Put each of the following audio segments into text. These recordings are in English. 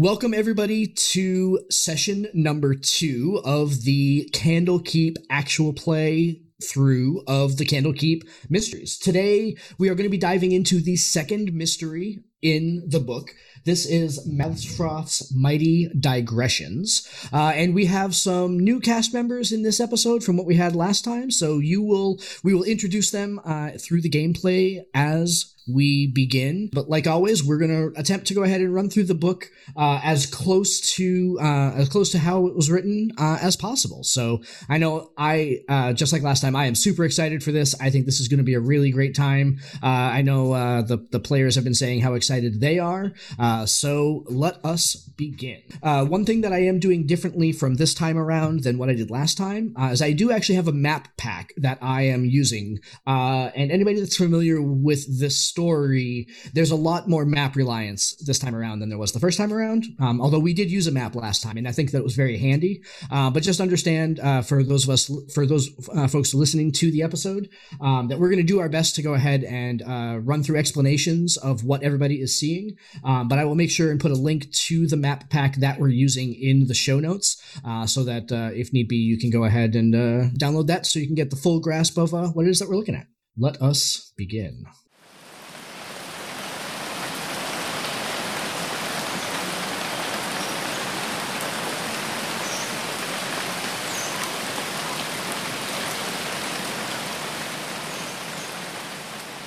Welcome, everybody, to session number two of the Candlekeep actual play through of the Candlekeep mysteries. Today, we are going to be diving into the second mystery in the book. This is Mazfroth's Mighty Digressions. Uh, and we have some new cast members in this episode from what we had last time. So you will, we will introduce them uh, through the gameplay as we begin. But like always, we're going to attempt to go ahead and run through the book uh, as close to uh, as close to how it was written uh, as possible. So I know I uh, just like last time, I am super excited for this. I think this is going to be a really great time. Uh, I know uh, the the players have been saying how excited they are. so let us begin. one thing that I am doing differently from this time around than what I did last time is I do actually have a map pack that I am using. and anybody that's familiar with this story, there's a lot more map reliance this time around than there was the first time around. Um, although we did use a map last time, and I think that was very handy. Uh, but just understand uh, for those of us, for those uh, folks listening to the episode, um, that we're going to do our best to go ahead and uh, run through explanations of what everybody is seeing. Um, but I will make sure and put a link to the map pack that we're using in the show notes, uh, so that uh, if need be, you can go ahead and download that so you can get the full grasp of what it is that we're looking at. Let us begin.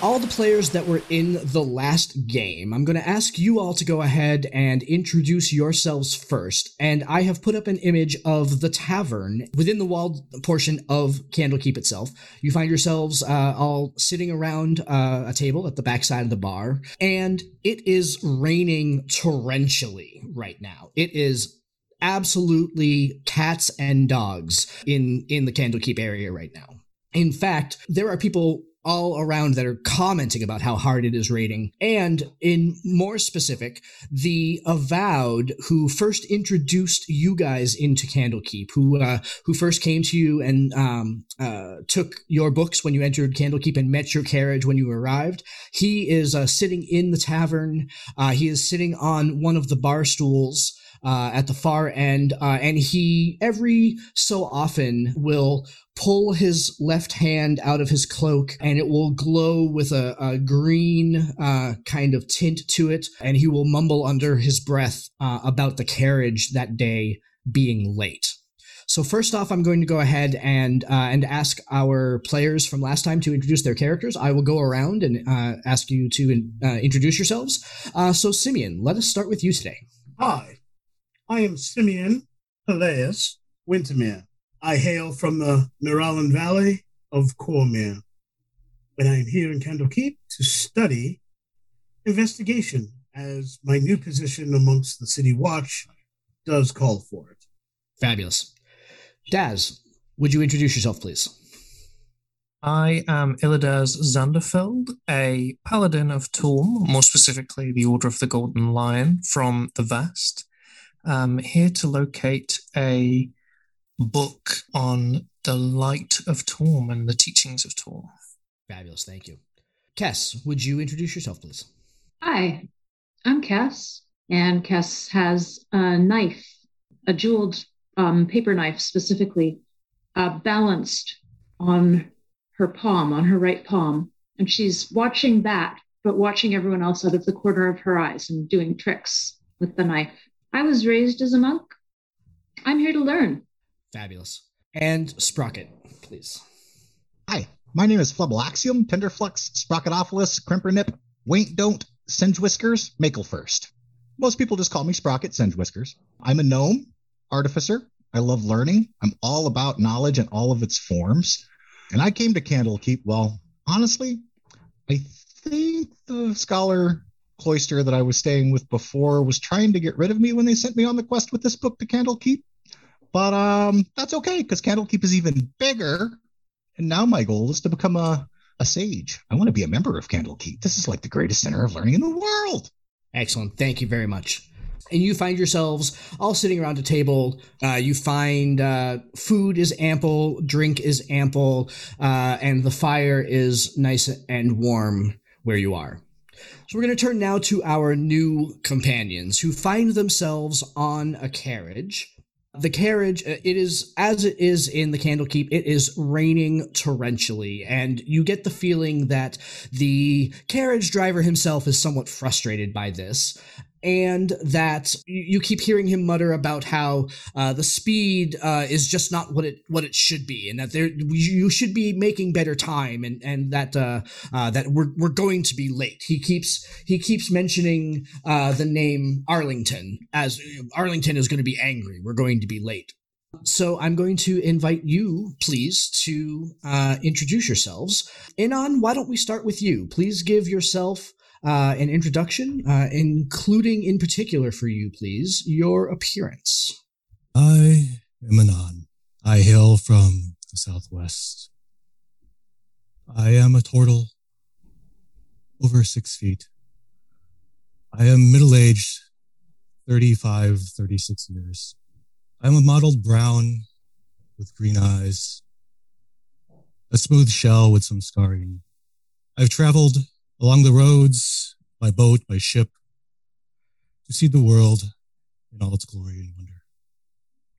All the players that were in the last game, I'm going to ask you all to go ahead and introduce yourselves first. And I have put up an image of the tavern within the walled portion of Candlekeep itself. You find yourselves uh, all sitting around uh, a table at the backside of the bar, and it is raining torrentially right now. It is absolutely cats and dogs in in the Candlekeep area right now. In fact, there are people all around that are commenting about how hard it is rating. And in more specific, the Avowed who first introduced you guys into Candlekeep, who uh, who first came to you and um, uh, took your books when you entered Candlekeep and met your carriage when you arrived. He is uh, sitting in the tavern. Uh, he is sitting on one of the bar stools. Uh, at the far end, uh, and he every so often will pull his left hand out of his cloak and it will glow with a, a green uh, kind of tint to it. And he will mumble under his breath uh, about the carriage that day being late. So first off, I'm going to go ahead and uh, and ask our players from last time to introduce their characters. I will go around and uh, ask you to uh, introduce yourselves. Uh, so Simeon, let us start with you today. Hi, I am Simeon Peleus Wintermere. I hail from the Niralan Valley of Cormyr, and I am here in Candlekeep to study investigation, as my new position amongst the City Watch does call for it. Fabulous. Daz, would you introduce yourself, please? I am Illidaz Zanderfeld, a paladin of Torm, more specifically the Order of the Golden Lion from the Vast. I'm here to locate a book on the light of Torm and the teachings of Torm. Fabulous, thank you. Kess, would you introduce yourself, please? Hi, I'm Kess, and Kess has a knife, a jeweled um, paper knife specifically, uh, balanced on her palm, on her right palm. And she's watching that, but watching everyone else out of the corner of her eyes and doing tricks with the knife. I was raised as a monk. I'm here to learn. Fabulous. And Sprocket, please. Hi, my name is Flubble Tenderflux, Sprocketophilus, Crimpernip, Waint Don't, Singe Whiskers, Makel First. Most people just call me Sprocket Singe Whiskers. I'm a gnome, artificer. I love learning. I'm all about knowledge and all of its forms. And I came to Candlekeep, well, honestly, I think the scholar cloister that I was staying with before was trying to get rid of me when they sent me on the quest with this book to Candlekeep. But um, that's okay because Candlekeep is even bigger. And now my goal is to become a, a sage. I want to be a member of Candlekeep. This is like the greatest center of learning in the world. Excellent. Thank you very much. And you find yourselves all sitting around a table. Uh, you find uh, food is ample, drink is ample, uh, and the fire is nice and warm where you are. So we're going to turn now to our new companions who find themselves on a carriage. The carriage, uh, it is as it is in the Candlekeep, it is raining torrentially, and you get the feeling that the carriage driver himself is somewhat frustrated by this and that you keep hearing him mutter about how uh, the speed uh, is just not what it what it should be, and that there you should be making better time, and and that uh, uh, that we're we're going to be late. He keeps he keeps mentioning uh, the name Arlington as Arlington is going to be angry. We're going to be late. So I'm going to invite you, please, to uh, introduce yourselves. Inon, why don't we start with you? Please give yourself uh, an introduction, uh, including in particular for you, please, your appearance. I am Anon. I hail from the southwest. I am a turtle, over six feet. I am middle aged, 35, 36 years. I'm a mottled brown with green eyes, a smooth shell with some scarring. I've traveled along the roads, by boat, by ship, to see the world in all its glory and wonder.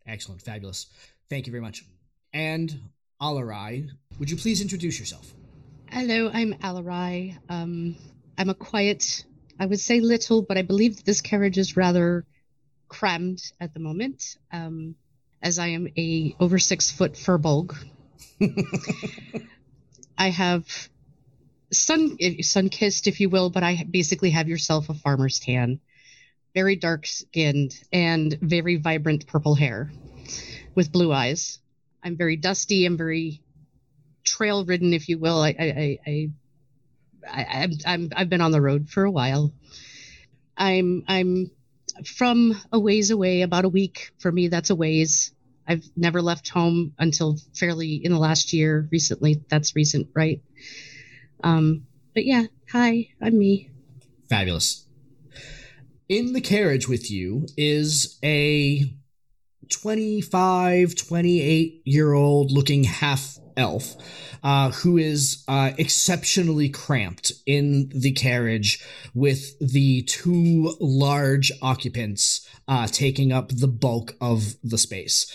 Excellent, fabulous. Thank you very much. And Alarai, would you please introduce yourself? Hello, I'm Alarai. Um, I'm a quiet, I would say little, but I believe that this carriage is rather crammed at the moment, um, as I am a over six foot firbolg. I have sun sun kissed, if you will, but I basically have yourself a farmer's tan, very dark skinned and very vibrant purple hair, with blue eyes. I'm very dusty. I'm very trail ridden, if you will. I I, I, I I'm, I'm I've been on the road for a while. I'm I'm from a ways away, about a week for me. That's a ways. I've never left home until fairly in the last year. Recently, that's recent, right? Um, but yeah, hi, I'm me. Fabulous. In the carriage with you is a 25, 28 year old looking half elf uh, who is uh, exceptionally cramped in the carriage with the two large occupants uh, taking up the bulk of the space.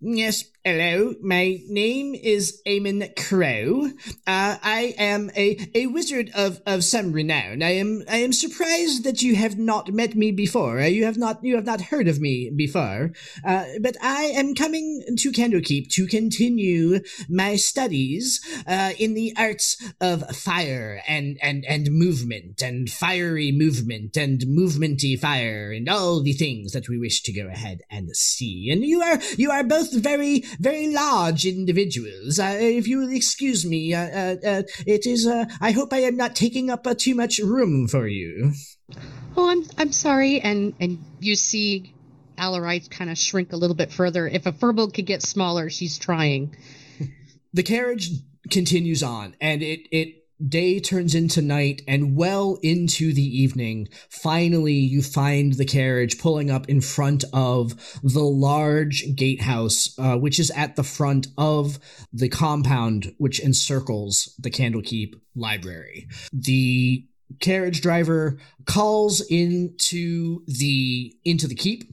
Yes, hello. My name is Eamon Crow. Uh, I am a, a wizard of, of some renown. I am I am surprised that you have not met me before. Uh, you have not you have not heard of me before. Uh, but I am coming to Candlekeep to continue my studies uh, in the arts of fire and, and, and movement and fiery movement and movementy fire and all the things that we wish to go ahead and see. And you are you are both very, very large individuals. Uh, if you will excuse me, uh, uh, uh it is. Uh, I hope I am not taking up uh, too much room for you. Oh, I'm I'm sorry. And and you see, Alarites kind of shrink a little bit further. If a firbolg could get smaller, she's trying. The carriage continues on, and it it day turns into night and well into the evening finally you find the carriage pulling up in front of the large gatehouse uh, which is at the front of the compound which encircles the candlekeep library. The carriage driver calls into the into the keep.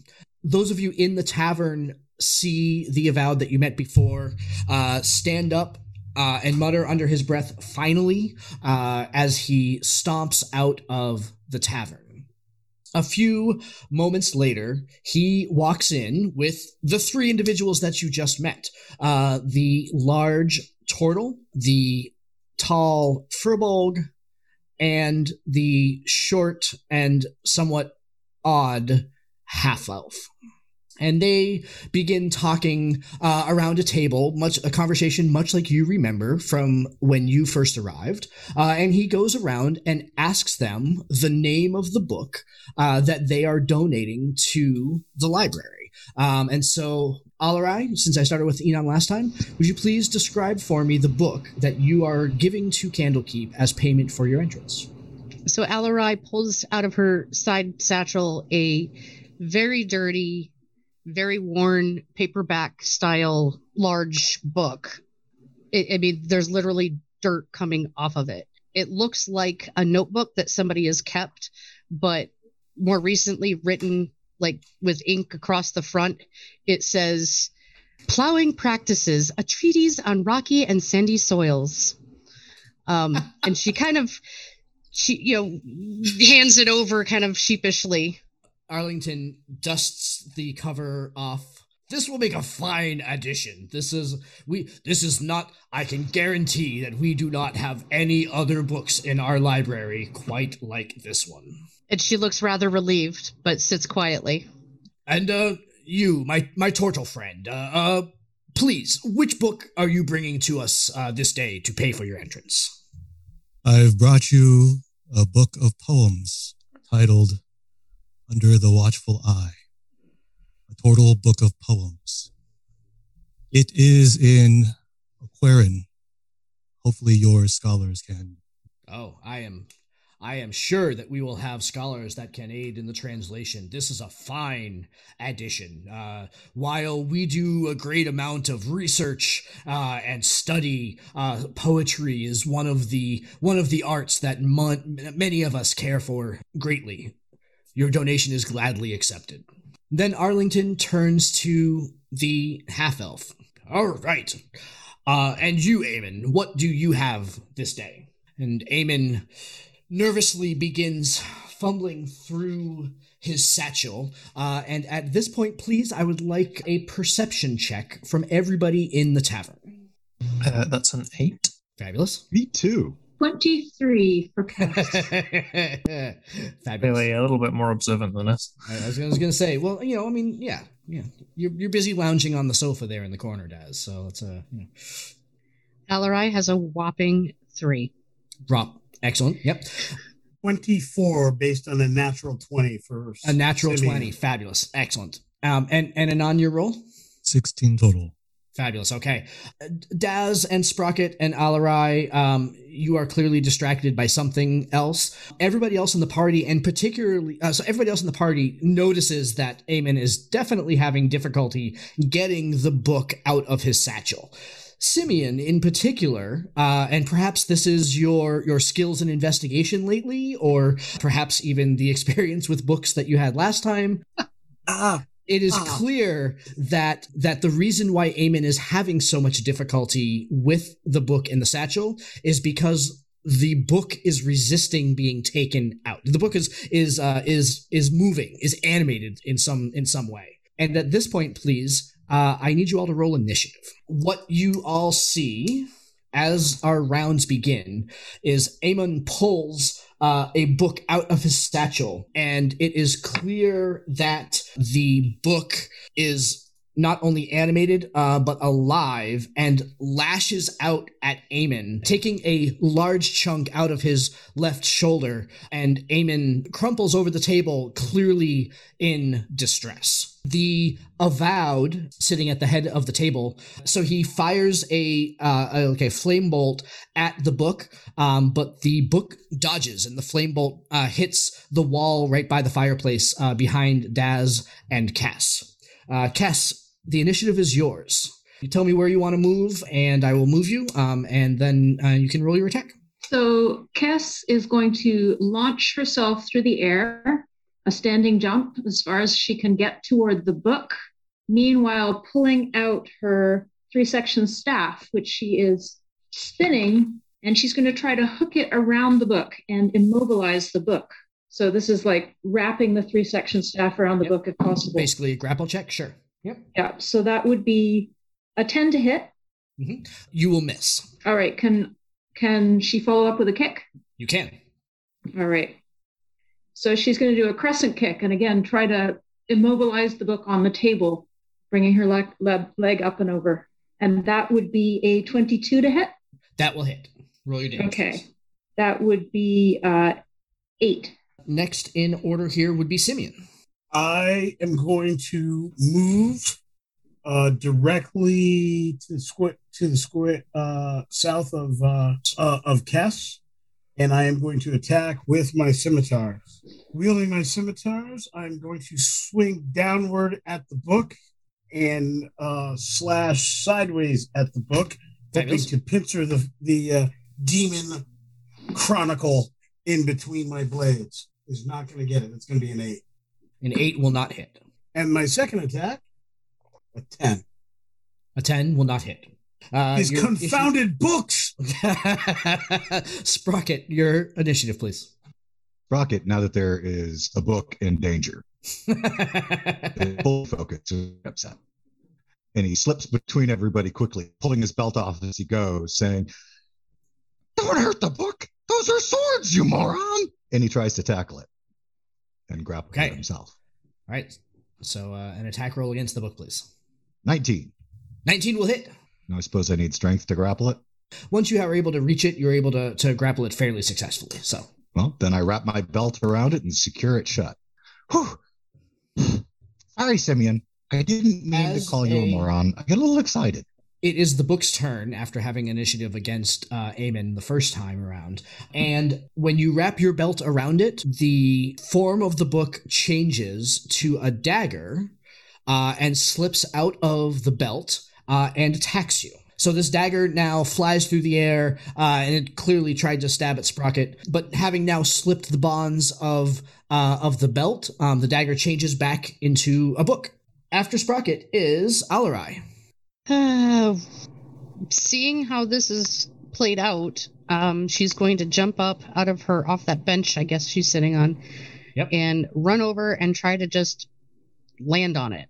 Those of you in the tavern see the avowed that you met before uh, stand up uh, and mutter under his breath, finally, uh, as he stomps out of the tavern. A few moments later, he walks in with the three individuals that you just met uh, the large turtle, the tall firbolg, and the short and somewhat odd half elf and they begin talking uh, around a table, much a conversation much like you remember from when you first arrived. Uh, and he goes around and asks them the name of the book uh, that they are donating to the library. Um, and so, Alarai, since I started with Enon last time, would you please describe for me the book that you are giving to Candlekeep as payment for your entrance? So Alarai pulls out of her side satchel a very dirty very worn paperback style large book. It, I mean, there's literally dirt coming off of it. it looks like a notebook that somebody has kept, but more recently written like with ink across the front. It says Plowing Practices, a treatise on rocky and sandy soils. Um, and she kind of she you know hands it over kind of sheepishly. Arlington dusts the cover off this will make a fine addition. This is we this is not I can guarantee that we do not have any other books in our library quite like this one. And she looks rather relieved, but sits quietly. And uh you, my my turtle friend, uh, uh please, which book are you bringing to us uh, this day to pay for your entrance? I've brought you a book of poems titled Under the Watchful Eye a total book of poems. It is in Aquarin. Hopefully, your scholars can. Oh, I am. I am sure that we will have scholars that can aid in the translation. This is a fine addition. Uh, while we do a great amount of research uh, and study, uh, poetry is one of the one of the arts that mon- many of us care for greatly. Your donation is gladly accepted. Then Arlington turns to the half elf. All right. Uh, and you, Eamon, what do you have this day? And Eamon nervously begins fumbling through his satchel. Uh, and at this point, please, I would like a perception check from everybody in the tavern. Uh, that's an eight. Fabulous. Me too. 23 for Cass. Fabulous. Really, a little bit more observant than us. I was, was gonna say, well, you know, I mean, yeah, yeah, you're you're busy lounging on the sofa there in the corner, Daz. So it's a you know, Alarai has a whopping three. drop. Excellent. Yep, 24 based on a natural 20 for a natural Simeon. twenty. Fabulous. Excellent. Um, and and an on your roll. 16 total. Fabulous. Okay, Daz and Sprocket and Alarai, um, you are clearly distracted by something else. Everybody else in the party, and particularly, uh, so everybody else in the party notices that Eamon is definitely having difficulty getting the book out of his satchel. Simeon, in particular, uh, and perhaps this is your your skills in investigation lately, or perhaps even the experience with books that you had last time Ah, it is Ah. clear that that the reason why Eamon is having so much difficulty with the book in the satchel is because the book is resisting being taken out. The book is is uh, is is moving, is animated in some in some way. And at this point, please, uh, I need you all to roll initiative. What you all see as our rounds begin is Eamon pulls uh, a book out of his satchel, and it is clear that the book is not only animated uh, but alive and lashes out at Eamon, taking a large chunk out of his left shoulder, and Eamon crumples over the table, clearly in distress. The avowed sitting at the head of the table, so he fires a uh, a- like a flame bolt at the book, um, but the book dodges, and the flame bolt uh, hits the wall right by the fireplace uh, behind Daz and Cass. Uh, Cass, the initiative is yours. You tell me where you want to move, and I will move you, um, and then uh, you can roll your attack. So Cass is going to launch herself through the air, a standing jump as far as she can get toward the book. Meanwhile, pulling out her three section staff, which she is spinning, and she's going to try to hook it around the book and immobilize the book. So this is like wrapping the three section staff around the Yep. book if possible. Basically, a grapple check, sure. Yep. Yeah. So that would be a 10 to hit. You will miss. All right. Can can she follow up with a kick? You can. All right. So she's going to do a crescent kick and again try to immobilize the book on the table, bringing her leg, leg, leg up and over. And that would be a 22 to hit. That will hit. Roll your damage. Okay. That would be uh, eight. Next in order here would be Simeon. I am going to move uh, directly to the square to the square uh, south of uh, uh, of Kess, and I am going to attack with my scimitars. Wielding my scimitars, I'm going to swing downward at the book and uh, slash sideways at the book, hoping to pincer the the uh, demon chronicle in between my blades is not going to get it. It's going to be an eight. An eight will not hit. And my second attack, a 10. A ten will not hit. Uh, These your confounded books! Sprocket, your initiative, please. Sprocket, now that there is a book in danger, full focus is upset. And he slips between everybody quickly, pulling his belt off as he goes, saying, Don't hurt the book! Those are swords, you moron! And he tries to tackle it and grapple Okay. it himself. All right. So uh, an attack roll against the book, please. 19. 19 will hit. Now I suppose I need strength to grapple it. Once you are able to reach it, you're able to, to grapple it fairly successfully. So, Well, then I wrap my belt around it and secure it shut. Whew. Sorry, Simeon. I didn't mean As to call you a a- moron. I get a little excited. It is the book's turn after having initiative against uh, Eamon the first time around. And when you wrap your belt around it, the form of the book changes to a dagger uh, and slips out of the belt uh, and attacks you. So this dagger now flies through the air, uh, and it clearly tried to stab at Sprocket. But having now slipped the bonds of uh, of the belt, um, the dagger changes back into a book. After Sprocket is Alarai. Uh, seeing how this is played out, um, she's going to jump up out of her off that bench, I guess she's sitting on, Yep. and run over and try to just land on it,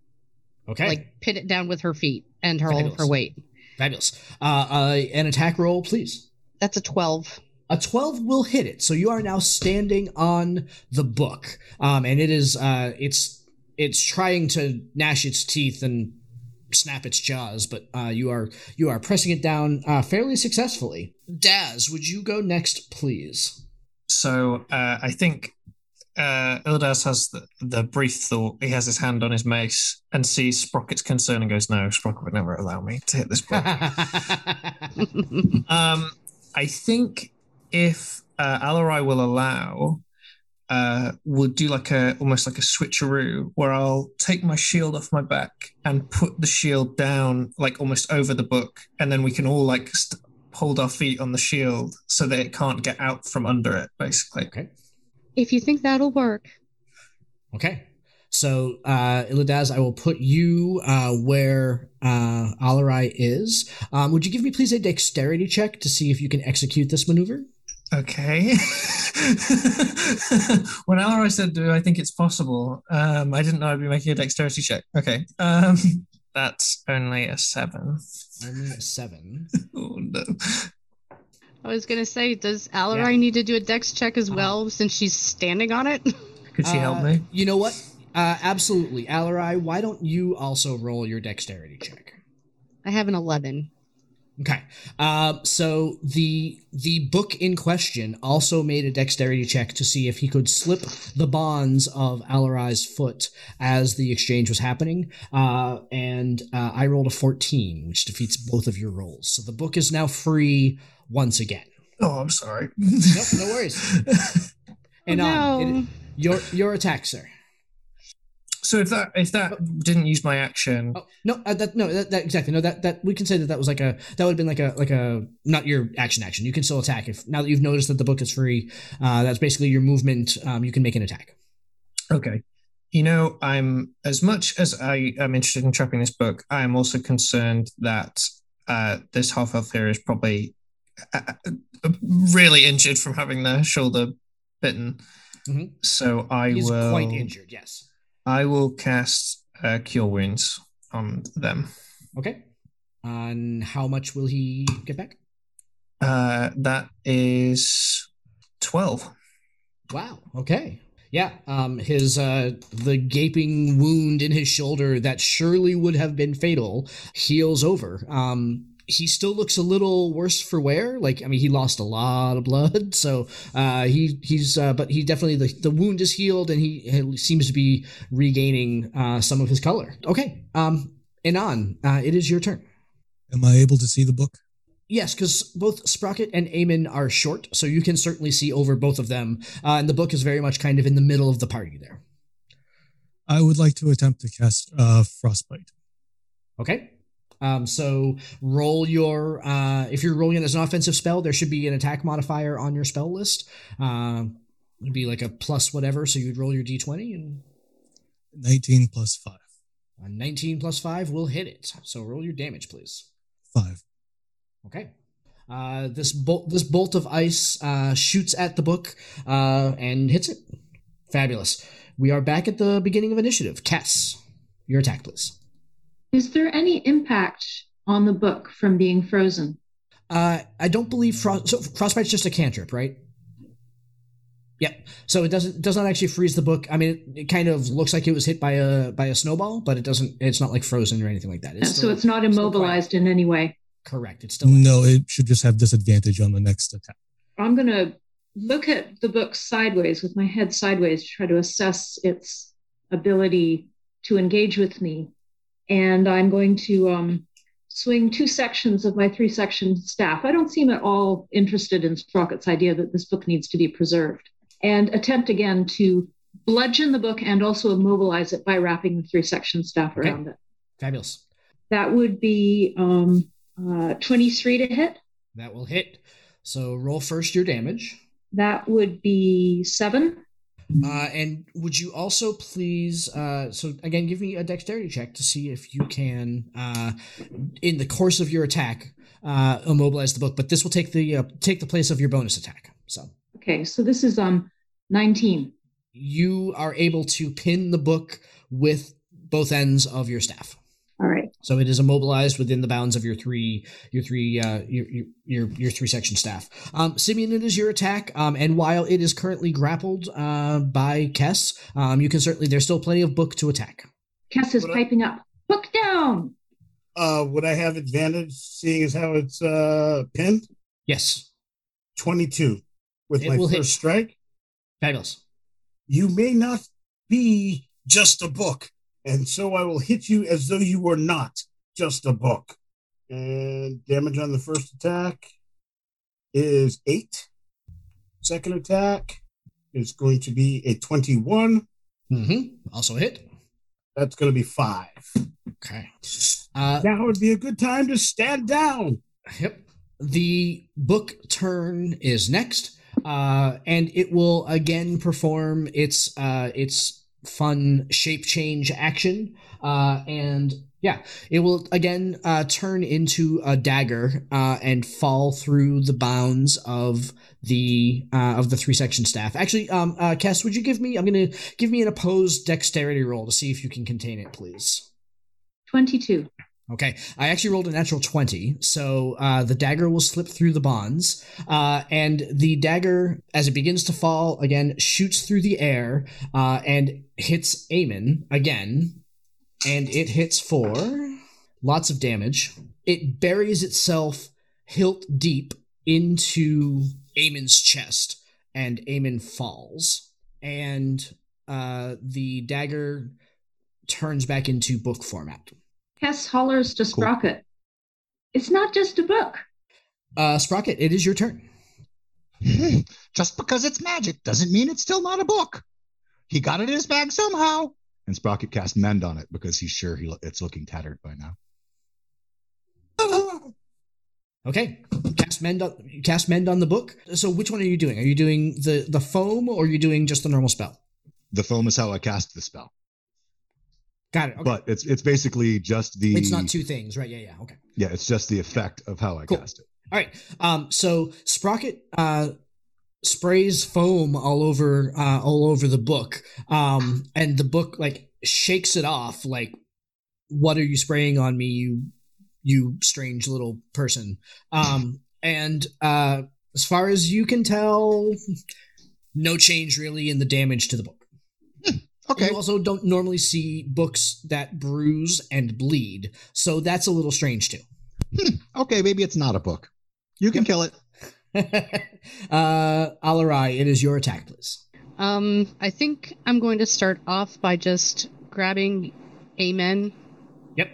Okay. like pin it down with her feet and her all of her weight. Fabulous. Uh, uh, an attack roll, please. That's a twelve. A 12 will hit it. So you are now standing on the book. Um, and it is, uh, it's, it's trying to gnash its teeth and snap its jaws, but, uh, you are, you are pressing it down, uh, fairly successfully. Daz, would you go next, please? So uh, I think uh, Ildas has the, the brief thought. He has his hand on his mace and sees Sprocket's concern and goes, "No, Sprocket would never allow me to hit this book." um, I think if uh, Alarai will allow, uh, we'll do like a almost like a switcheroo where I'll take my shield off my back and put the shield down like almost over the book, and then we can all like st- hold our feet on the shield so that it can't get out from under it, basically. okay. if you think that'll work, Okay. So, uh, Illidas, I will put you uh, where uh, Alarai is. Um, would you give me, please, a dexterity check to see if you can execute this maneuver? Okay. when Alarai said, "Do I think it's possible?" Um, I didn't know I'd be making a dexterity check. Okay. Um, that's only a seven. Only a seven. Oh no. I was gonna say, does Alarai Yeah. need to do a dex check as well since she's standing on it? Could she help Uh, me? You know what? Uh, absolutely. Alarai, why don't you also roll your dexterity check? I have an eleven. Okay. Uh, so the the book in question also made a dexterity check to see if he could slip the bonds of Alarai's foot as the exchange was happening. Uh, and uh, I rolled a 14, which defeats both of your rolls. So the book is now free once again. Oh, I'm sorry. Nope, no worries. And oh, on no. it- your your attack, sir. So if that if that didn't use my action, Oh no, uh, that no, that, that exactly no, that that we can say that that was like a that would have been like a like a not your action action. You can still attack if now that you've noticed that the book is free. Uh, that's basically your movement. Um, you can make an attack. Okay. You know, I'm as much as I am interested in trapping this book, I am also concerned that uh, this half elf here is probably uh, uh, really injured from having their shoulder bitten. Mhm. So I He's will quite injured. Yes. I will cast uh, cure wounds on them. Okay. And how much will he get back? Uh, that is twelve. Wow. Okay. Yeah. Um. His uh the gaping wound in his shoulder that surely would have been fatal heals over. Um. He still looks a little worse for wear. Like I mean, he lost a lot of blood, so uh, he he's uh, but he definitely the, the wound is healed and he, he seems to be regaining uh, some of his color. Okay, um, Anon, uh, it is your turn. Am I able to see the book? Yes, because both Sprocket and Eamon are short, so you can certainly see over both of them. Uh, and the book is very much kind of in the middle of the party there. I would like to attempt to cast uh, frostbite. Okay. Um, so roll your uh, if you're rolling it as an offensive spell, there should be an attack modifier on your spell list. Uh, it'd be like a plus whatever. So you'd roll your d20 and 19 plus 5. a 19 plus five will hit it. So roll your damage, please. 5. Okay. Uh, this bolt, this bolt of ice uh, shoots at the book uh, and hits it. Fabulous. We are back at the beginning of initiative. Cass, your attack, please. Is there any impact on the book from being frozen? Uh, I don't believe frost. So frostbite's just a cantrip, right? Yep. So it doesn't does not actually freeze the book. I mean, it, it kind of looks like it was hit by a by a snowball, but it doesn't. It's not like frozen or anything like that. It's so still- it's not immobilized in any way. correct. It's still No, it should just have disadvantage on the next attack. I'm going to look at the book sideways with my head sideways to try to assess its ability to engage with me. And I'm going to um, swing two sections of my three section staff. I don't seem at all interested in Sprocket's idea that this book needs to be preserved and attempt again to bludgeon the book and also immobilize it by wrapping the three section staff Okay. around it. fabulous. That would be um, uh, 23 to hit. That will hit. So roll first your damage. That would be seven. Uh, and would you also please, uh, so again, give me a dexterity check to see if you can, uh, in the course of your attack, uh, immobilize the book. But this will take the uh, take the place of your bonus attack. So Okay, so this is um 19. you are able to pin the book with both ends of your staff. All right. So it is immobilized within the bounds of your three, your three, uh, your your your, your three section staff. Um, Simeon, it is your attack. Um, and while it is currently grappled uh, by Kess, um, you can certainly. There's still plenty of book to attack. Kess is What I- piping up. Book down. Uh, would I have advantage seeing as how it's uh pinned? Yes, 22 with It my will first hit. strike. fabulous. You may not be just a book, and so I will hit you as though you were not just a book. And damage on the first attack is eight. Second attack is going to be a 21. Mm-hmm. Also hit. That's going to be five. Okay. Uh, Now would be a good time to stand down. Yep. The book turn is next, uh, and it will again perform its uh, its fun shape change action, uh, and yeah, it will again uh, turn into a dagger uh, and fall through the bounds of the uh, of the three section staff. Actually, um, uh, Cass, would you give me? I'm gonna give me an opposed dexterity roll to see if you can contain it, please. 22. Okay, I actually rolled a natural 20, so uh, the dagger will slip through the bonds, uh, and the dagger, as it begins to fall, again, shoots through the air uh, and hits Eamon again, and it hits for lots of damage. It buries itself hilt deep into Eamon's chest, and Eamon falls, and uh, the dagger turns back into book format. Cass hollers to Cool. Sprocket. It's not just a book. Uh, Sprocket, it is your turn. Hmm, Just because it's magic doesn't mean it's still not a book. He got it in his bag somehow. And Sprocket cast mend on it because he's sure he, it's looking tattered by now. Okay, cast mend on cast mend on the book. So which one are you doing? Are you doing the the foam or are you doing just the normal spell? The foam is how I cast the spell, Got it. Okay. but it's it's basically just the it's not two things, right? Yeah, yeah. Okay. yeah, it's just the effect of how I Cool. cast it. All right. Um. So Sprocket uh sprays foam all over uh all over the book. Um. And the book like shakes it off. Like, what are you spraying on me? You you strange little person. Um. And uh, as far as you can tell, no change really in the damage to the book. Okay, You also don't normally see books that bruise and bleed, so that's a little strange too. okay, maybe it's not a book. You can kill it. uh, Alarai, it is your attack, please. Um, I think I'm going to start off by just grabbing Amen Yep.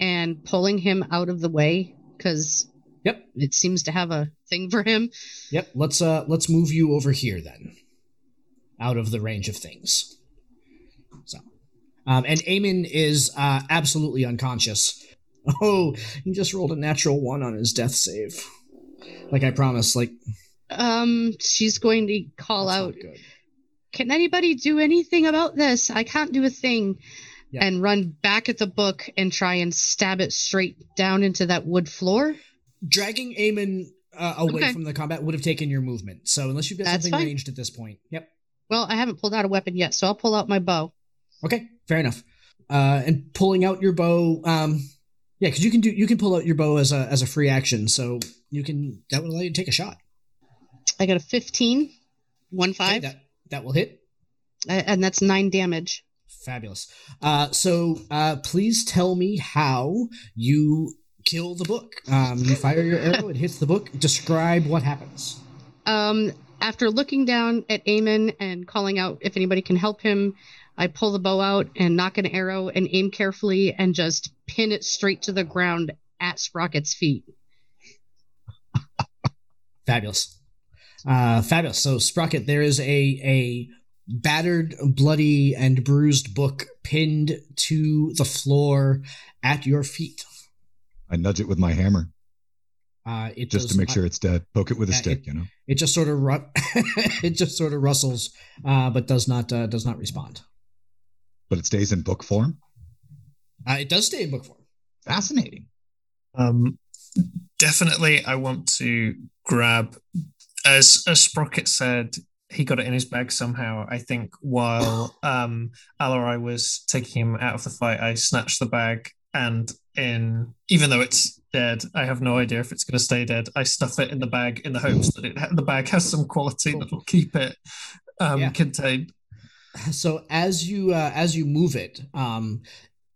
and pulling him out of the way because Yep. it seems to have a thing for him. Yep. Let's uh let's move you over here then, out of the range of things. So, um, and Eamon is uh, absolutely unconscious. Oh, he just rolled a natural one on his death save. Like I promised, like Um, she's going to call that's out. Can anybody do anything about this? I can't do a thing. Yeah. And run back at the book and try and stab it straight down into that wood floor. Dragging Eamon uh, away Okay. from the combat would have taken your movement. So unless you've got That's something fine. ranged at this point, yep. Well, I haven't pulled out a weapon yet, so I'll pull out my bow. Okay, fair enough. Uh, and pulling out your bow, um, yeah, because you can do you can pull out your bow as a as a free action, so you can that would allow you to take a shot. I got a 15, one Okay, five, that that will hit. and that's nine damage. Fabulous. Uh, so uh, please tell me how you kill the book. Um, you fire your arrow, it hits the book. Describe what happens. Um, after looking down at Eamon and calling out if anybody can help him, I pull the bow out and knock an arrow and aim carefully and just pin it straight to the ground at Sprocket's feet. Fabulous. Uh, fabulous. So Sprocket, there is a a battered, bloody, and bruised book pinned to the floor at your feet. I nudge it with my hammer Uh, it just does to make not- sure it's dead. Poke it with a Yeah, stick, you know. it just sort of ru- it just sort of rustles, uh, but does not uh, does not respond. But it stays in book form. Uh, it does stay in book form. Fascinating. Um, definitely, I want to grab, as as Sprocket said, he got it in his bag somehow. I think while um, Alarai was taking him out of the fight, I snatched the bag and in even though it's dead, I have no idea if it's going to stay dead. I stuff it in the bag in the hopes that it the bag has some quality that will keep it um, Yeah. contained. So as you uh, as you move it um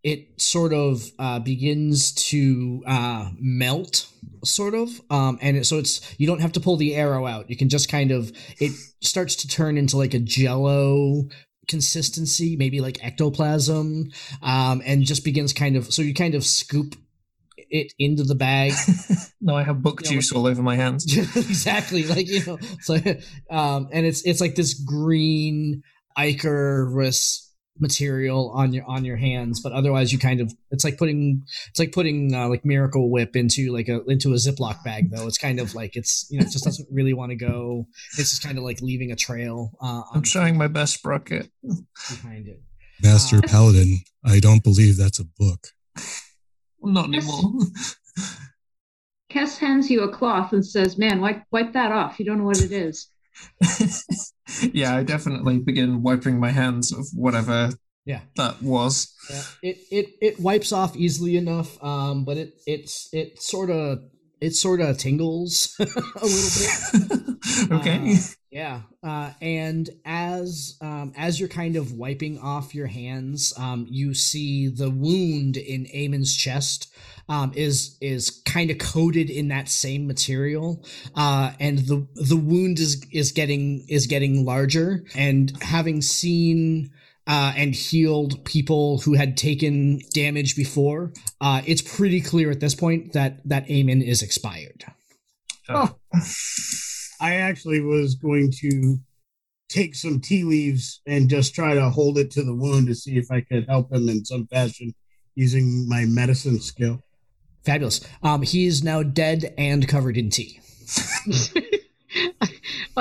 it sort of uh, begins to uh, melt sort of um and it, so it's you don't have to pull the arrow out you can just kind of it starts to turn into like a jello consistency maybe like ectoplasm um and just begins kind of so you kind of scoop it into the bag no, I have book You know, juice all over my hands. exactly like you know so um and it's it's like this green ichorous material on your on your hands but otherwise you kind of it's like putting it's like putting uh, like miracle whip into like a into a ziploc bag though it's kind of like it's you know it just doesn't really want to go it's just kind of like leaving a trail uh I'm on trying my best, Sprocket. behind it Master Uh, Paladin, I don't believe that's a book. Not anymore. Cass hands you a cloth and says, "Man, wipe wipe that off. You don't know what it is." yeah, I definitely begin wiping my hands of whatever yeah that was. Yeah, it it it wipes off easily enough, um, but it it's it sort of it sort of tingles a little bit. okay. Uh, yeah, uh, and as um, as you're kind of wiping off your hands, um, you see the wound in Eamon's chest um, is is kind of coated in that same material, uh, and the the wound is is getting is getting larger. And having seen uh, and healed people who had taken damage before, uh, it's pretty clear at this point that that Eamon is expired. Oh. I actually was going to take some tea leaves and just try to hold it to the wound to see if I could help him in some fashion using my medicine skill. Fabulous. Um, he is now dead and covered in tea. well,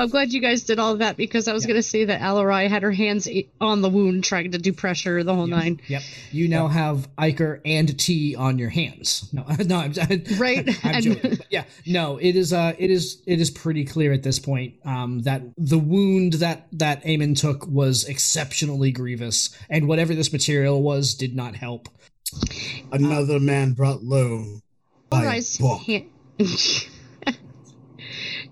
I'm glad you guys did all of that because I was Yeah. going to say that Alarai had her hands on the wound trying to do pressure the whole Yep. nine. Yep. You now have ichor and tea on your hands. No, no, I'm, I'm Right? I'm And- joking. But yeah, no, it is. Uh, it is. It is pretty clear at this point um, that the wound that that Eamon took was exceptionally grievous, and whatever this material was did not help. Another man brought low by a Alarai's book.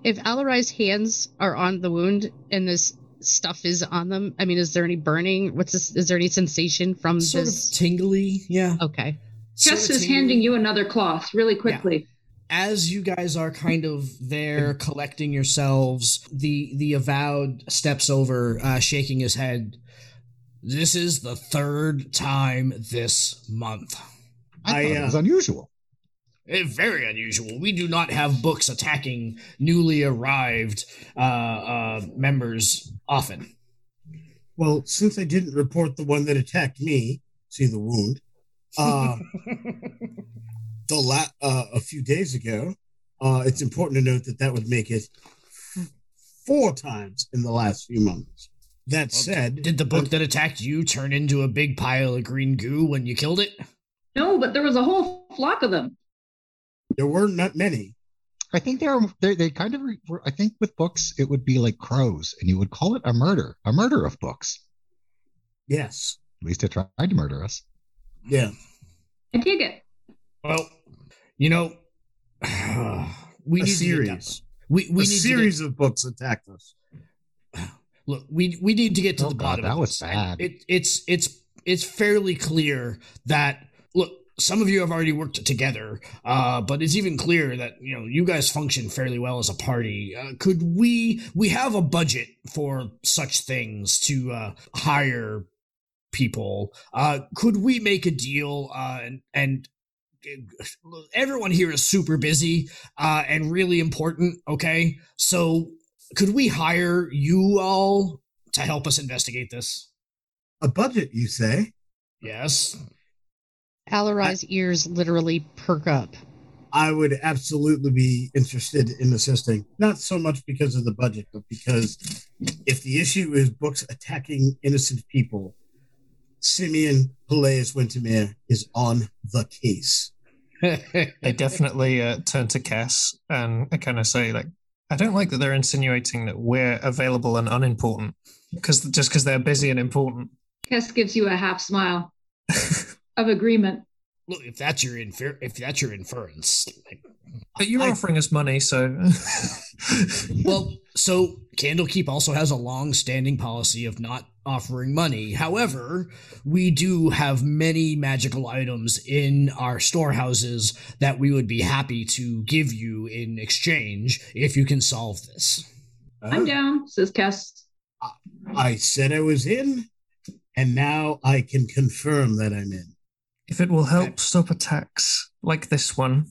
Hand. if Alarai's hands are on the wound and this stuff is on them, I mean, is there any burning? What's this? Is there any sensation from Sort this? of tingly. Yeah. okay. Sort is handing you another cloth really quickly. as you guys are kind of there collecting yourselves, the the avowed steps over, uh, shaking his head. This is the third time this month. I, I, thought it uh, was unusual. Eh, very unusual. We do not have books attacking newly arrived uh, uh, members often. Well, since I didn't report the one that attacked me, see the wound, uh, the la- uh, a few days ago. Uh, it's important to note that that would make it four times in the last few months. That said, Did the book that attacked you turn into a big pile of green goo when you killed it? No, but there was a whole flock of them. There were not that many. I think they're they, they kind of were- I think with books it would be like crows, and you would call it a murder, a murder of books. Yes. At least they tried to murder us. Yeah. I dig it. Well, you know, we a need to series. we we a need series of books attacked us. look. We we need to get to Oh, the God, bottom. that was sad. And. It it's it's it's fairly clear that look. Some of you have already worked together, uh, but it's even clear that you know you guys function fairly well as a party. Uh, could we we have a budget for such things to uh, hire people? Uh, could we make a deal uh, and and everyone here is super busy uh, and really important. Okay, so could we hire you all to help us investigate this? A budget, you say? Yes. Alarai's ears literally perk up. I would absolutely be interested in assisting. Not so much because of the budget, but because if the issue is books attacking innocent people, Simeon Peleus Wintermere is on the case. They definitely uh, turn to Cass and I kind of say, like, I don't like that they're insinuating that we're available and unimportant because just because they're busy and important. Cass gives you a half smile of agreement. Look, if that's your infer- if that's your inference, like, But you're I- offering us money, so well, so Candlekeep also has a long-standing policy of not offering money. However, we do have many magical items in our storehouses that we would be happy to give you in exchange if you can solve this. I'm oh. down, says Kess. I said I was in, and now I can confirm that I'm in. If it will help stop attacks like this one,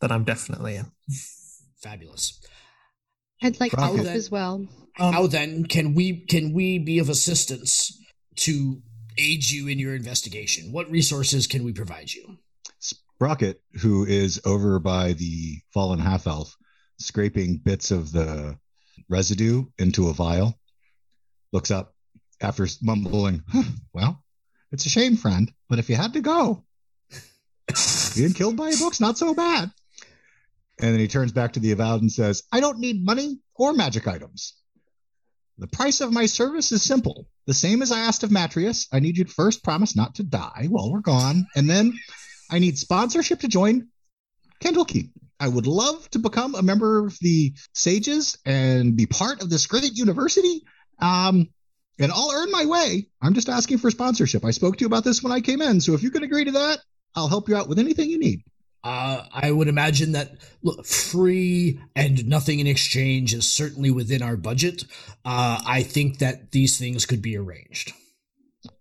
then I'm definitely in. Fabulous. I'd like to Rocket. help as well. Um, How then can we can we be of assistance to aid you in your investigation? What resources can we provide you? Sprocket, who is over by the fallen half elf, scraping bits of the residue into a vial, looks up after mumbling, "Huh, Well, it's a shame, friend, but if you had to go, being killed by a book's not so bad. And then he turns back to the avowed and says, I don't need money or magic items. The price of my service is simple. The same as I asked of Matrius. I need you to first promise not to die while we're gone, and then I need sponsorship to join Candlekeep. I would love to become a member of the Sages and be part of this great university. Um, and I'll earn my way. I'm just asking for sponsorship. I spoke to you about this when I came in, so if you can agree to that, I'll help you out with anything you need. Uh, I would imagine that look, free and nothing in exchange is certainly within our budget. Uh, I think that these things could be arranged.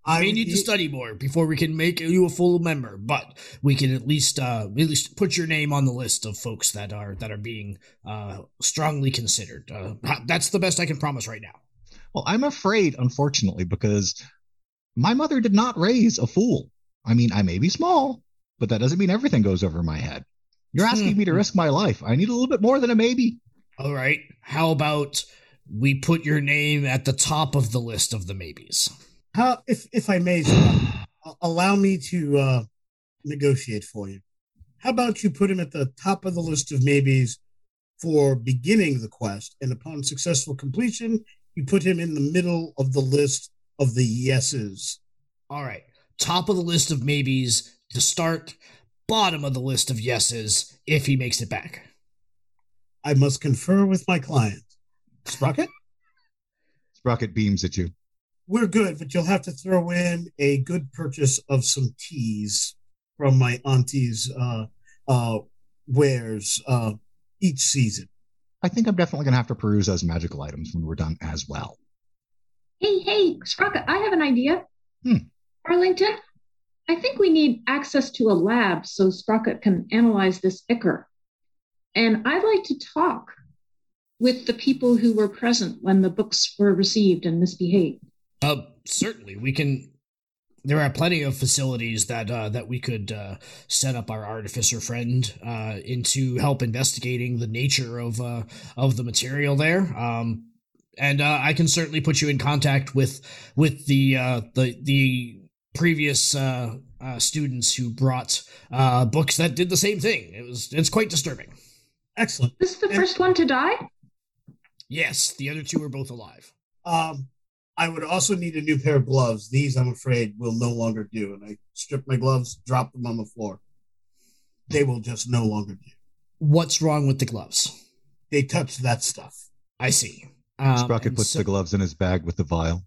I may need to study more before we can make you a full member, but we can at least uh, at least put your name on the list of folks that are that are being uh, strongly considered. Uh, that's the best I can promise right now. Well, I'm afraid, unfortunately, because my mother did not raise a fool. I mean, I may be small, but that doesn't mean everything goes over my head. You're asking me to risk my life. I need a little bit more than a maybe. All right, how about we put your name at the top of the list of the maybes? How, if if I may, sir, allow me to uh, negotiate for you. How about you put him at the top of the list of maybes for beginning the quest, and upon successful completion, you put him in the middle of the list of the yeses. All right. Top of the list of maybes to start, bottom of the list of yeses if he makes it back. I must confer with my client. Sprocket, Sprocket beams at you. we're good, but you'll have to throw in a good purchase of some teas from my auntie's uh, uh, wares uh, each season. I think I'm definitely going to have to peruse those magical items when we're done as well. Hey, hey, Sprocket, I have an idea. Hmm. Arlington, I think we need access to a lab so Sprocket can analyze this ichor. And I'd like to talk with the people who were present when the books were received and misbehaved. Uh, certainly we can. There are plenty of facilities that uh, that we could uh, set up our artificer friend uh, into help investigating the nature of uh, of the material there. Um, and uh, I can certainly put you in contact with with the uh, the the previous uh, uh, students who brought uh, books that did the same thing. It was it's quite disturbing. Excellent. This is the And- first one to die? Yes, the other two are both alive. Um, I would also need a new pair of gloves. These, I'm afraid, will no longer do. And I stripped my gloves, dropped them on the floor. They will just no longer do. What's wrong with the gloves? They touch that stuff. I see. Um, Sprocket puts so- the gloves in his bag with the vial.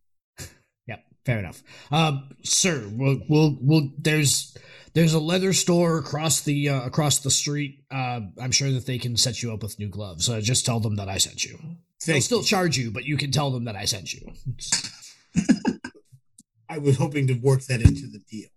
Fair enough. Um, sir, we'll, we'll, we'll, there's there's a leather store across the uh, across the street. Uh, I'm sure that they can set you up with new gloves. Uh, just tell them that I sent you. They'll still you. charge you, but you can tell them that I sent you. I was hoping to work that into the deal.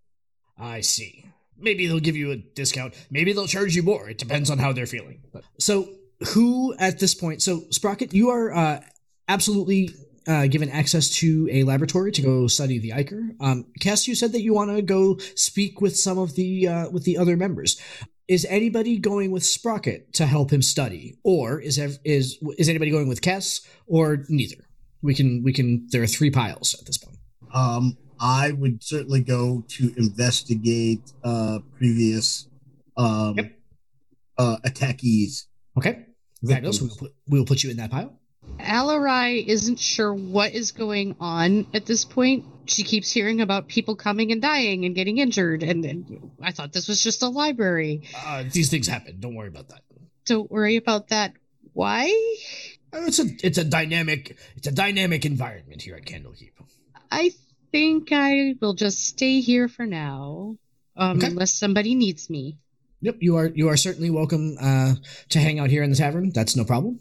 I see. Maybe they'll give you a discount. Maybe they'll charge you more. It depends on how they're feeling. But, so, who at this point? So, Sprocket, you are uh, absolutely uh, given access to a laboratory to go study the ichor. Um, Cass, you said that you want to go speak with some of the uh, with the other members. Is anybody going with Sprocket to help him study, or is ev- is is anybody going with Cass, or neither? We can we can. There are three piles at this point. Um, I would certainly go to investigate uh, previous um, Yep. uh, attackees. Okay, fabulous. We'll put we'll put you in that pile. Alarai isn't sure what is going on at this point. She keeps hearing about people coming and dying and getting injured, and, and I thought this was just a library. Uh, these things happen. Don't worry about that. Don't worry about that. Why? Uh, It's a it's a dynamic it's a dynamic environment here at Candlekeep. I think I will just stay here for now, um, Okay. unless somebody needs me. Yep, you are you are certainly welcome uh, to hang out here in the tavern. That's no problem.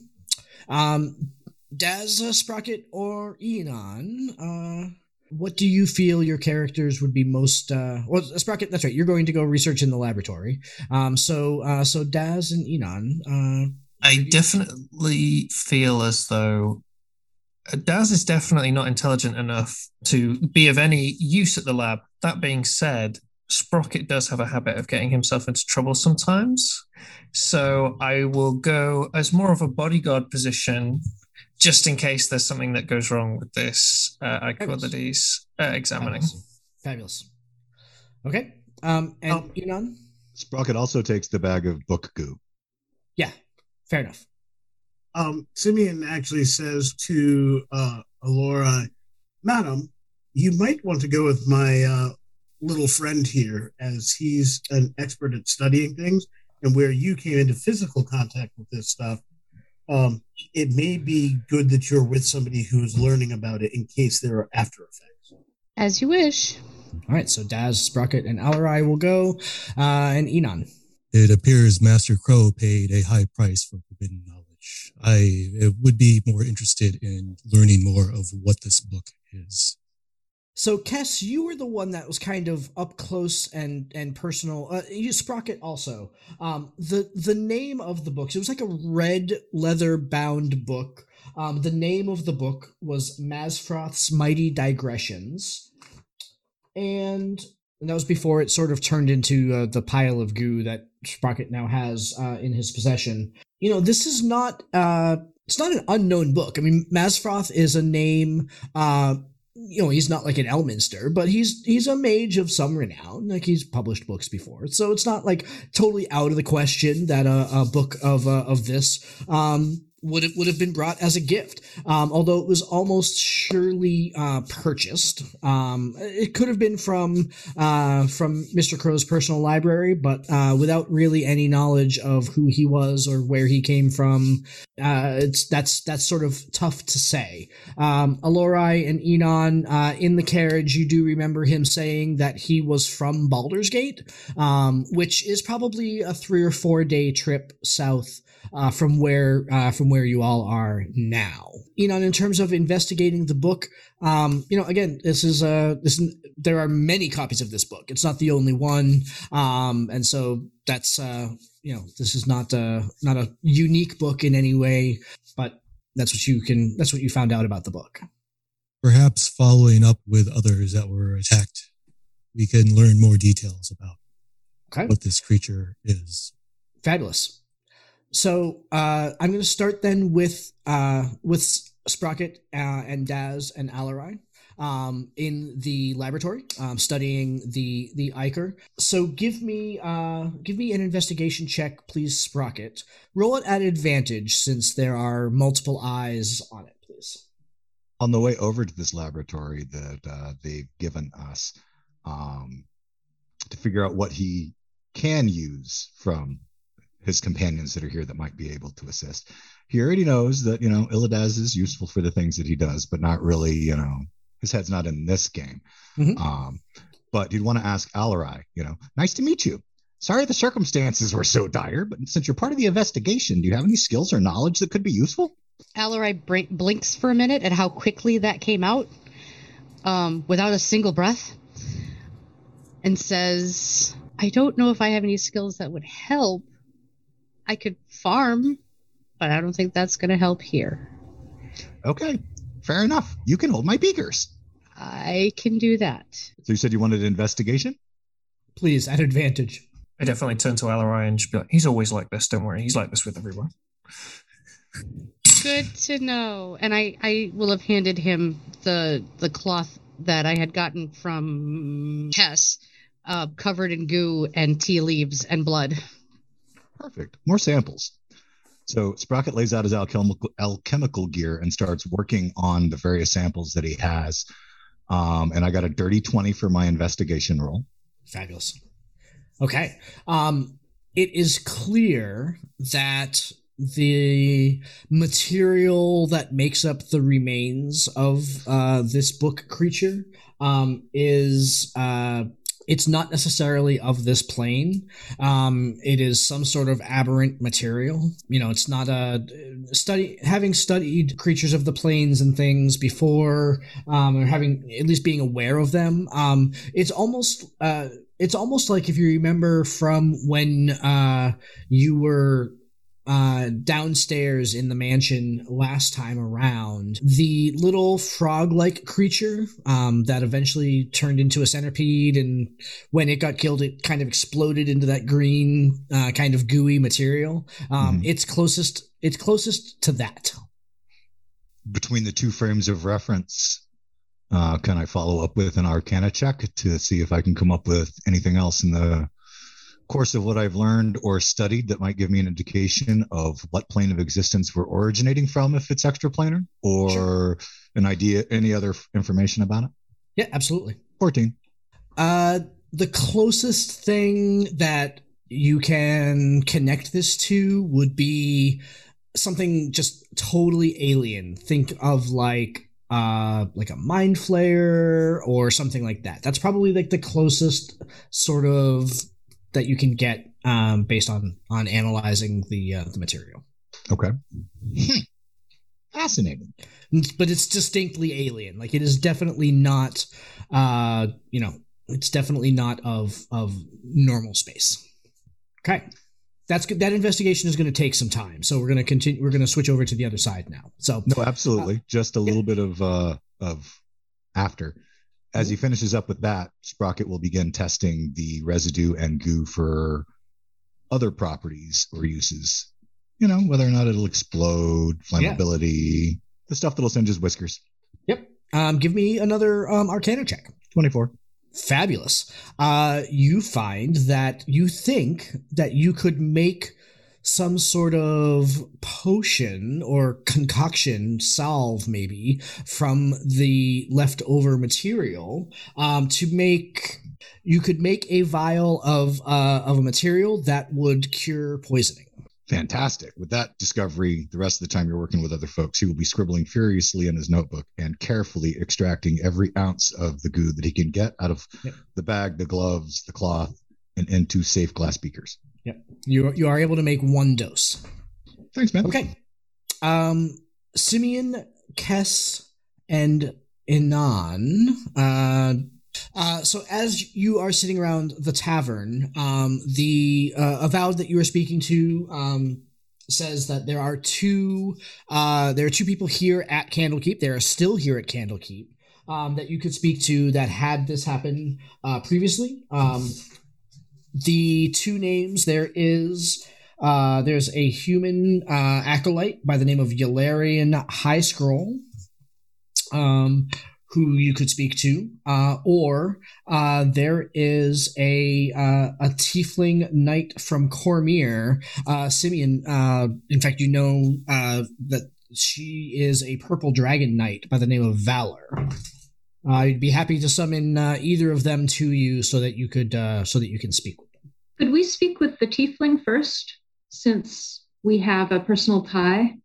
Um, Daz, uh, Sprocket, or Eamon, uh, what do you feel your characters would be most? Uh, well, Sprocket, that's right. You're going to go research in the laboratory. Um, so uh, so Daz and Eamon, uh, I definitely feel as though uh, Daz is definitely not intelligent enough to be of any use at the lab. That being said, Sprocket does have a habit of getting himself into trouble sometimes. So I will go as more of a bodyguard position just in case there's something that goes wrong with this uh, ichor that he's uh, examining. Fabulous. Fabulous. Okay. Um, and Um, Eamon, Sprocket also takes the bag of book goo. yeah, fair enough. Um, Simeon actually says to uh, Alora, Madam, you might want to go with my uh, little friend here, as he's an expert at studying things. And where you came into physical contact with this stuff, um, it may be good that you're with somebody who is learning about it in case there are after effects. As you wish. All right, so Daz, Sprocket, and Alarai will go, uh, and Eamon. It appears Master Crow paid a high price for forbidden knowledge. I uh, would be more interested in learning more of what this book is. So, Kess, you were the one that was kind of up close and and personal. Uh, you Sprocket also. Um, the the name of the books. It was like a red leather bound book. Um, the name of the book was Mazfroth's Mighty Digressions, and that was before it sort of turned into uh, the pile of goo that Sprocket now has uh, in his possession. You know, this is not. Uh, it's not an unknown book. I mean, Masfroth is a name. Uh, you know he's not like an Elminster, but he's he's a mage of some renown. Like he's published books before, so it's not like totally out of the question that a, a book of uh, of this um, would have, would have been brought as a gift. Um, although it was almost surely uh, purchased. Um, it could have been from uh, from Mr. Crow's personal library, but uh, without really any knowledge of who he was or where he came from. Uh, it's that's that's sort of tough to say. Um, Alorai and Eamon uh, in the carriage, you do remember him saying that he was from Baldur's Gate, um, which is probably a three or four day trip south uh, from where uh, from where you all are now. Eamon, in terms of investigating the book, um, you know, again, this is uh, this there are many copies of this book. It's not the only one, um, and so that's uh, you know, this is not uh, not a unique book in any way, but that's what you can that's what you found out about the book. Perhaps following up with others that were attacked we can learn more details about Okay. what this creature is. Fabulous. So uh, I'm going to start then with uh, with Sprocket uh, and Daz and Alarai um, in the laboratory um, studying the the ichor. So give me uh, give me an investigation check, please, Sprocket. Roll it at advantage since there are multiple eyes on it, please. On the way over to this laboratory that uh, they've given us um, to figure out what he can use from his companions that are here that might be able to assist. He already knows that, you know, Illidaz is useful for the things that he does, but not really, you know, his head's not in this game. Mhm. Um, but he'd want to ask Alarai, you know, nice to meet you. Sorry the circumstances were so dire, but since you're part of the investigation, do you have any skills or knowledge that could be useful? Alarai br- blinks for a minute at how quickly that came out um, without a single breath and says, I don't know if I have any skills that would help. I could farm, but I don't think that's going to help here. Okay, fair enough. You can hold my beakers. I can do that. So you said you wanted an investigation? Please, at advantage. I definitely turn to Alarai and just be like, he's always like this, don't worry. He's like this with everyone. Good to know. And I, I will have handed him the the cloth that I had gotten from Tess, uh, covered in goo and tea leaves and blood. Perfect. More samples. So Sprocket lays out his alchemical, alchemical gear and starts working on the various samples that he has. Um, and I got a dirty 20 for my investigation roll. Fabulous. Okay. Um, it is clear that the material that makes up the remains of uh, this book creature um, is uh, it's not necessarily of this plane. Um, it is some sort of aberrant material. You know, it's not a study. Having studied creatures of the planes and things before, um, or having at least being aware of them, um, it's almost uh, it's almost like if you remember from when uh, you were uh, downstairs in the mansion last time around, the little frog-like creature um, that eventually turned into a centipede, and when it got killed, it kind of exploded into that green, uh, kind of gooey material. Um, Mhm. It's closest. It's closest to that. Between the two frames of reference, uh, can I follow up with an arcana check to see if I can come up with anything else in the course of what I've learned or studied that might give me an indication of what plane of existence we're originating from if it's extraplanar or an idea, any other information about it? Yeah, absolutely. 14. Uh, the closest thing that you can connect this to would be something just totally alien. Think of like uh like a mind flayer or something like that. That's probably like the closest sort of that you can get um based on on analyzing the uh, the material. Okay. Hmm. Fascinating. But it's distinctly alien. Like it is definitely not uh you know, it's definitely not of of normal space. Okay. That's good. That investigation is going to take some time. So we're going to continue we're going to switch over to the other side now. So No, absolutely. Just a little bit of uh of after. As he finishes up with that, Sprocket will begin testing the residue and goo for other properties or uses. You know, whether or not it'll explode, Yeah. flammability, the stuff that'll send his whiskers. Yep. Um give me another um arcana check. 24. Fabulous. Uh, you find that you think that you could make some sort of potion or concoction salve maybe from the leftover material um, to make you could make a vial of uh, of a material that would cure poisoning Fantastic. With that discovery, the rest of the time you're working with other folks, he will be scribbling furiously in his notebook and carefully extracting every ounce of the goo that he can get out of Yep. the bag, the gloves, the cloth, and into safe glass beakers. You you are able to make one dose Thanks, man. Okay. Um, Simeon, Kess, and Eamon. Uh, uh, so as you are sitting around the tavern, um, the uh, avowed that you are speaking to um, says that there are two uh, there are two people here at Candlekeep. They are still here at Candlekeep. um, that you could speak to that had this happen uh, previously. Um, the two names there is uh, there's a human uh, acolyte by the name of Yalarian High Scroll, um, who you could speak to, uh, or uh, there is a uh, a tiefling knight from Cormyr, uh, Simeon. Uh, in fact, you know uh, that she is a purple dragon knight by the name of Valor. Uh, I'd be happy to summon uh, either of them to you so that you could uh, so that you can speak with them. Could we speak with the tiefling first, since we have a personal tie?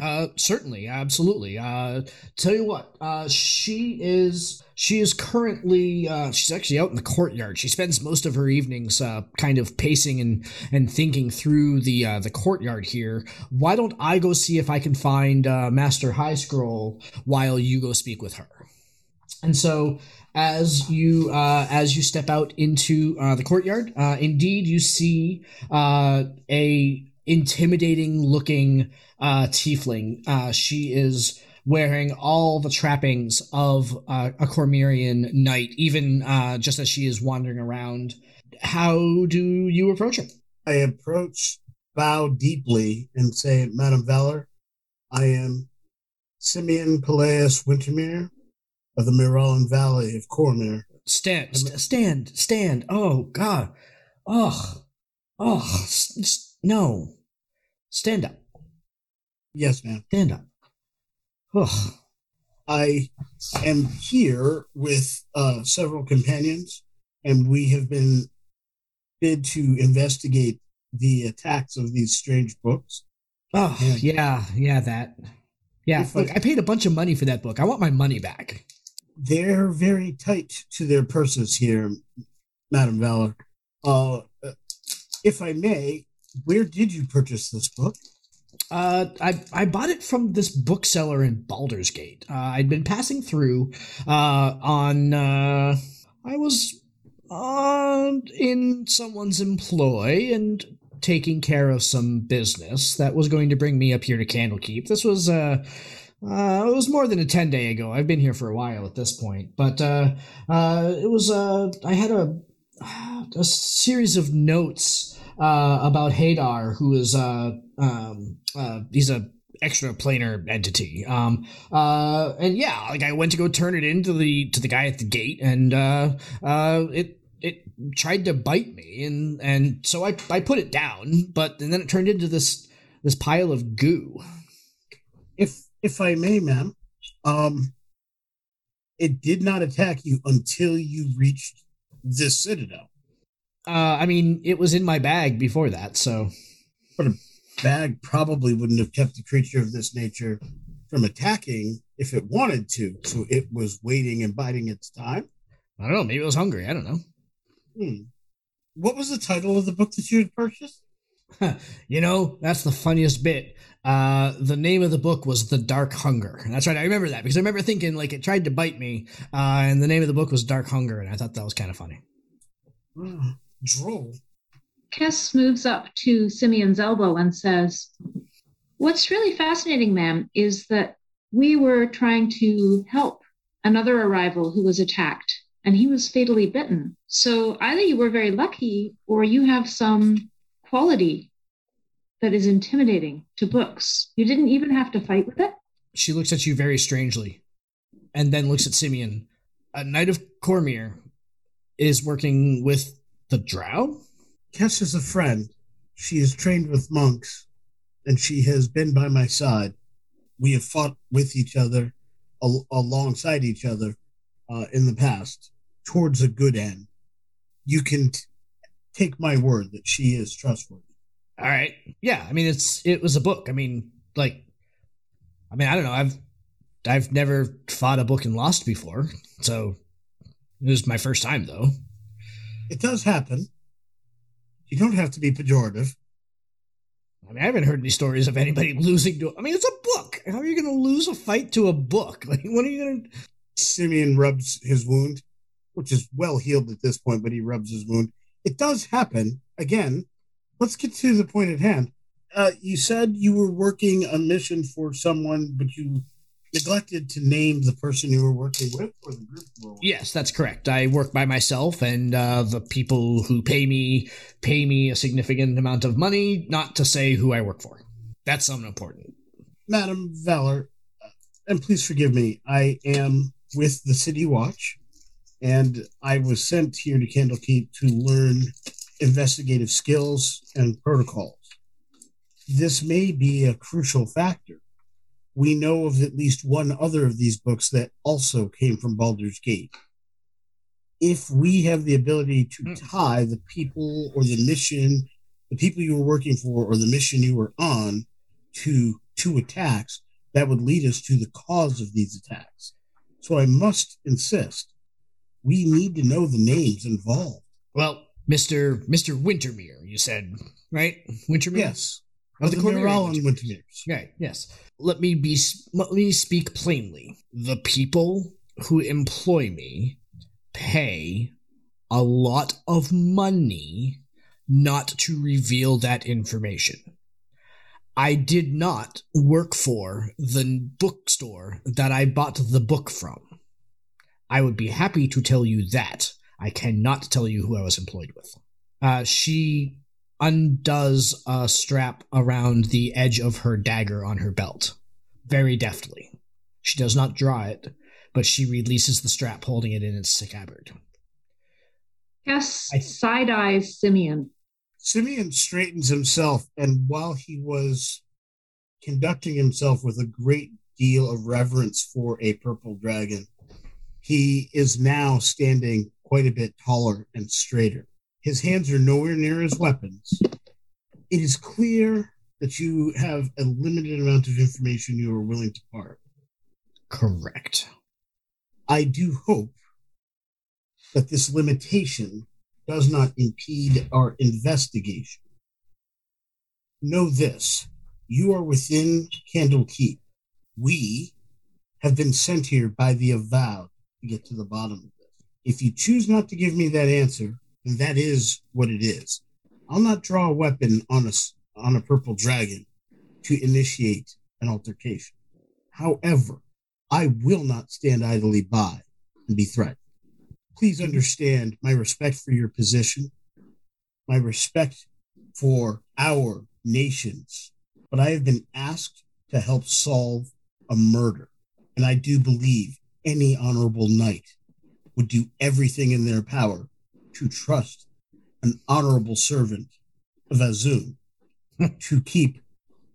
Uh, certainly, absolutely. Uh, tell you what, uh, she is she is currently uh, she's actually out in the courtyard. She spends most of her evenings uh, kind of pacing and and thinking through the uh, the courtyard here. Why don't I go see if I can find uh, Master High Scroll while you go speak with her? And so as you uh, as you step out into uh, the courtyard, uh, indeed you see uh, a intimidating looking uh, tiefling. Uh, she is wearing all the trappings of uh, a Cormyrian knight, even uh, just as she is wandering around. How do you approach her? I approach, bow deeply, and say, Madam Valor, I am Simeon Peleus Wintermere of the Miralan Valley of Cormyr. Stand, st- stand, stand. Oh God, oh, oh, no, stand up, Yes, ma'am. stand up. Oh, I am here with uh, several companions, and we have been bid to investigate the attacks of these strange books. oh, Yeah. yeah, yeah, that. Yeah, look, I paid a bunch of money for that book. I want my money back. They're very tight to their purses here, Madam Valor. Uh, if I may, where did you purchase this book? Uh, I I bought it from this bookseller in Baldur's Gate. Uh, I'd been passing through uh, on. Uh, I was uh, in someone's employ and taking care of some business that was going to bring me up here to Candlekeep. This was uh, uh, it was more than a ten day ago. I've been here for a while at this point, but uh, uh, it was uh, I had a a series of notes uh, about Hadar, who is uh, um, he's a extra planar entity. Um, and yeah, like I went to go turn it into the to the guy at the gate, and it it tried to bite me, and and so I I put it down, but and then it turned into this this pile of goo. If if I may, ma'am, um, it did not attack you until you reached this citadel. Uh, I mean, it was in my bag before that, so But a Bag probably wouldn't have kept a creature of this nature from attacking if it wanted to. So it was waiting and biding its time. I don't know. Maybe it was hungry. I don't know. Hmm. What was the title of the book that you had purchased? You know, that's the funniest bit. Uh, the name of the book was The Dark Hunger. And that's right. I remember that because I remember thinking like it tried to bite me. Uh, and the name of the book was Dark Hunger. And I thought that was kind of funny. Hmm, droll. Kess moves up to Simeon's elbow and says, What's really fascinating, ma'am, is that we were trying to help another arrival who was attacked and he was fatally bitten. So either you were very lucky or you have some quality that is intimidating to books. You didn't even have to fight with it. She looks at you very strangely and then looks at Simeon. A knight of Cormyr is working with the drow? Kess is a friend. She is trained with monks, and she has been by my side. We have fought with each other, al- alongside each other, uh, in the past, towards a good end. You can t- take my word that she is trustworthy. All right. Yeah. I mean, it's it was a book. I mean, like, I mean, I don't know. I've I've never fought a book and lost before, so it was my first time though. It does happen. You don't have to be pejorative. I mean, I haven't heard any stories of anybody losing to. I mean, it's a book. How are you going to lose a fight to a book? Like, what are you going to? Simeon rubs his wound, which is well healed at this point, but he rubs his wound. It does happen. Again, let's get to the point at hand. Uh, you said you were working a mission for someone, but you neglected to name the person you were working with or the group you were with. Yes, that's correct. I work by myself, and uh, the people who pay me pay me a significant amount of money, not to say who I work for. That's something important. Madam Valor, uh, and please forgive me, I am with the City Watch, and I was sent here to Candlekeep to learn investigative skills and protocols. This may be a crucial factor. We know of at least one other of these books that also came from Baldur's Gate. If we have the ability to Hmm. tie the people or the mission, the people you were working for or the mission you were on to two attacks, that would lead us to the cause of these attacks. So I must insist we need to know the names involved. Well, Mister Mister Wintermere, you said right? Wintermere. Yes. of the, Cormyrean Mirallan Wintermere. Wintermeres. Right. Yes. Let me be. Let me speak plainly. The people who employ me pay a lot of money not to reveal that information. I did not work for the bookstore that I bought the book from. I would be happy to tell you that. I cannot tell you who I was employed with. Uh, she undoes a strap around the edge of her dagger on her belt very deftly. She does not draw it, but she releases the strap, holding it in its scabbard. Yes, I- side eyes Simeon. Simeon straightens himself, and while he was conducting himself with a great deal of reverence for a purple dragon, he is now standing quite a bit taller and straighter. His hands are nowhere near his weapons. It is clear that you have a limited amount of information you are willing to part. Correct. I do hope that this limitation does not impede our investigation. Know this you are within Candlekeep. We have been sent here by the avowed get to the bottom of this. If you choose not to give me that answer, then that is what it is. I'll not draw a weapon on a, on a purple dragon to initiate an altercation. However, I will not stand idly by and be threatened. Please understand my respect for your position, my respect for our nations, but I have been asked to help solve a murder. And I do believe any honorable knight would do everything in their power to trust an honorable servant of Azoun to keep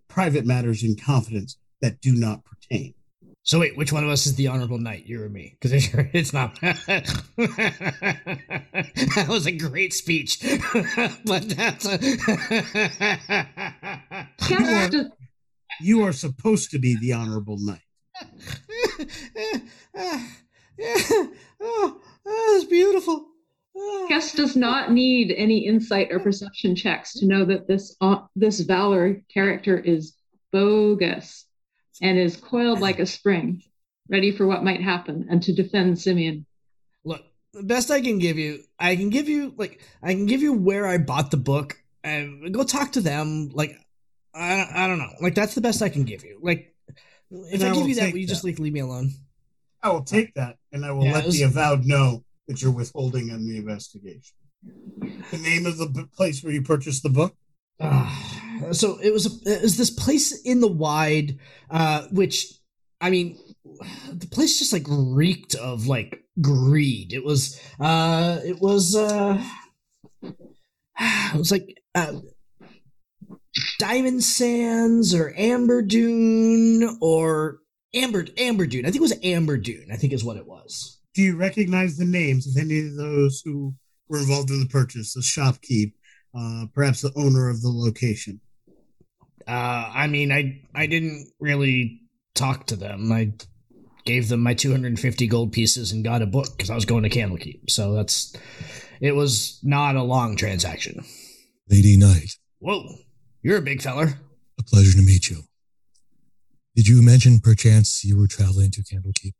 private matters in confidence that do not pertain. So wait, which one of us is the honorable knight? You or me? Because it's, it's not. that was a great speech, but that's. Cass does, You are supposed to be the honorable knight. Oh, that's beautiful. Cass does not need any insight or perception checks to know that this uh, this Valor character is bogus and is coiled like a spring, ready for what might happen and to defend Simeon. Look, the best I can give you, I can give you like I can give you where I bought the book and go talk to them. Like I I don't know. Like that's the best I can give you. Like if I, I give you that, will you just like leave me alone? I will take that and I will Yeah, let was- the avowed know that you're withholding on the investigation. The name of the place where you purchased the book? Uh, so it was it was this place in the wide, uh, which I mean, the place just like reeked of like greed. It was uh, it was uh, it was like uh, Diamond Sands or Amber Dune or Amber Amber Dune. I think it was Amber Dune. I think is what it was. Do you recognize the names of any of those who were involved in the purchase, the shopkeep, uh, perhaps the owner of the location? Uh, I mean, I I didn't really talk to them. I gave them my 250 gold pieces and got a book because I was going to Candlekeep. So that's it was not a long transaction. Lady Knight, Whoa, you're a big feller. a pleasure to meet you. Did you mention perchance you were traveling to Candlekeep?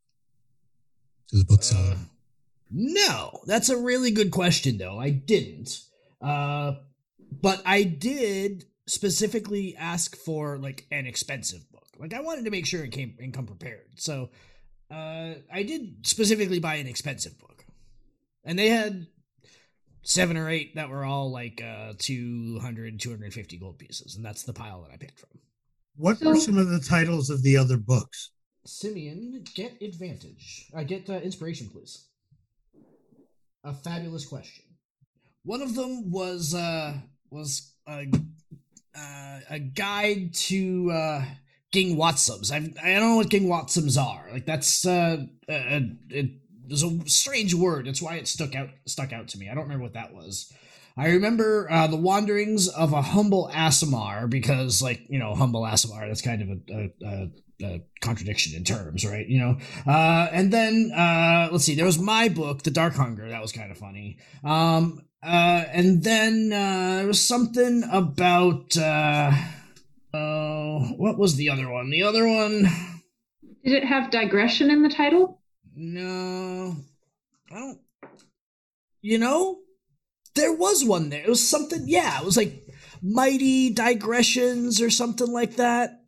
To the bookseller? Uh, no, that's a really good question, though. I didn't. Uh, but I did specifically ask for like an expensive book. Like I wanted to make sure it came and come prepared. So uh, I did specifically buy an expensive book, and they had seven or eight that were all like uh 200 250 gold pieces and that's the pile that i picked from. What So- were some of the titles of the other books? simeon get advantage. I get uh, inspiration please. A fabulous question. One of them was uh was a, uh, a guide to uh ging watsums. I, I don't know what ging watsums are. Like that's uh, uh it, there's a strange word that's why it stuck out stuck out to me i don't remember what that was I remember uh, the wanderings of a humble Aasimar because, like, you know, humble Aasimar, that's kind of a, a, a, a contradiction in terms, right? You know, uh, and then uh, let's see, there was my book, The Dark Hunger, that was kind of funny. Um, uh, and then uh, there was something about uh, uh, what was the other one? The other one, Did it have digression in the title? No, I don't. You know, there was one there. It was something, yeah, it was like Mighty Digressions or something like that.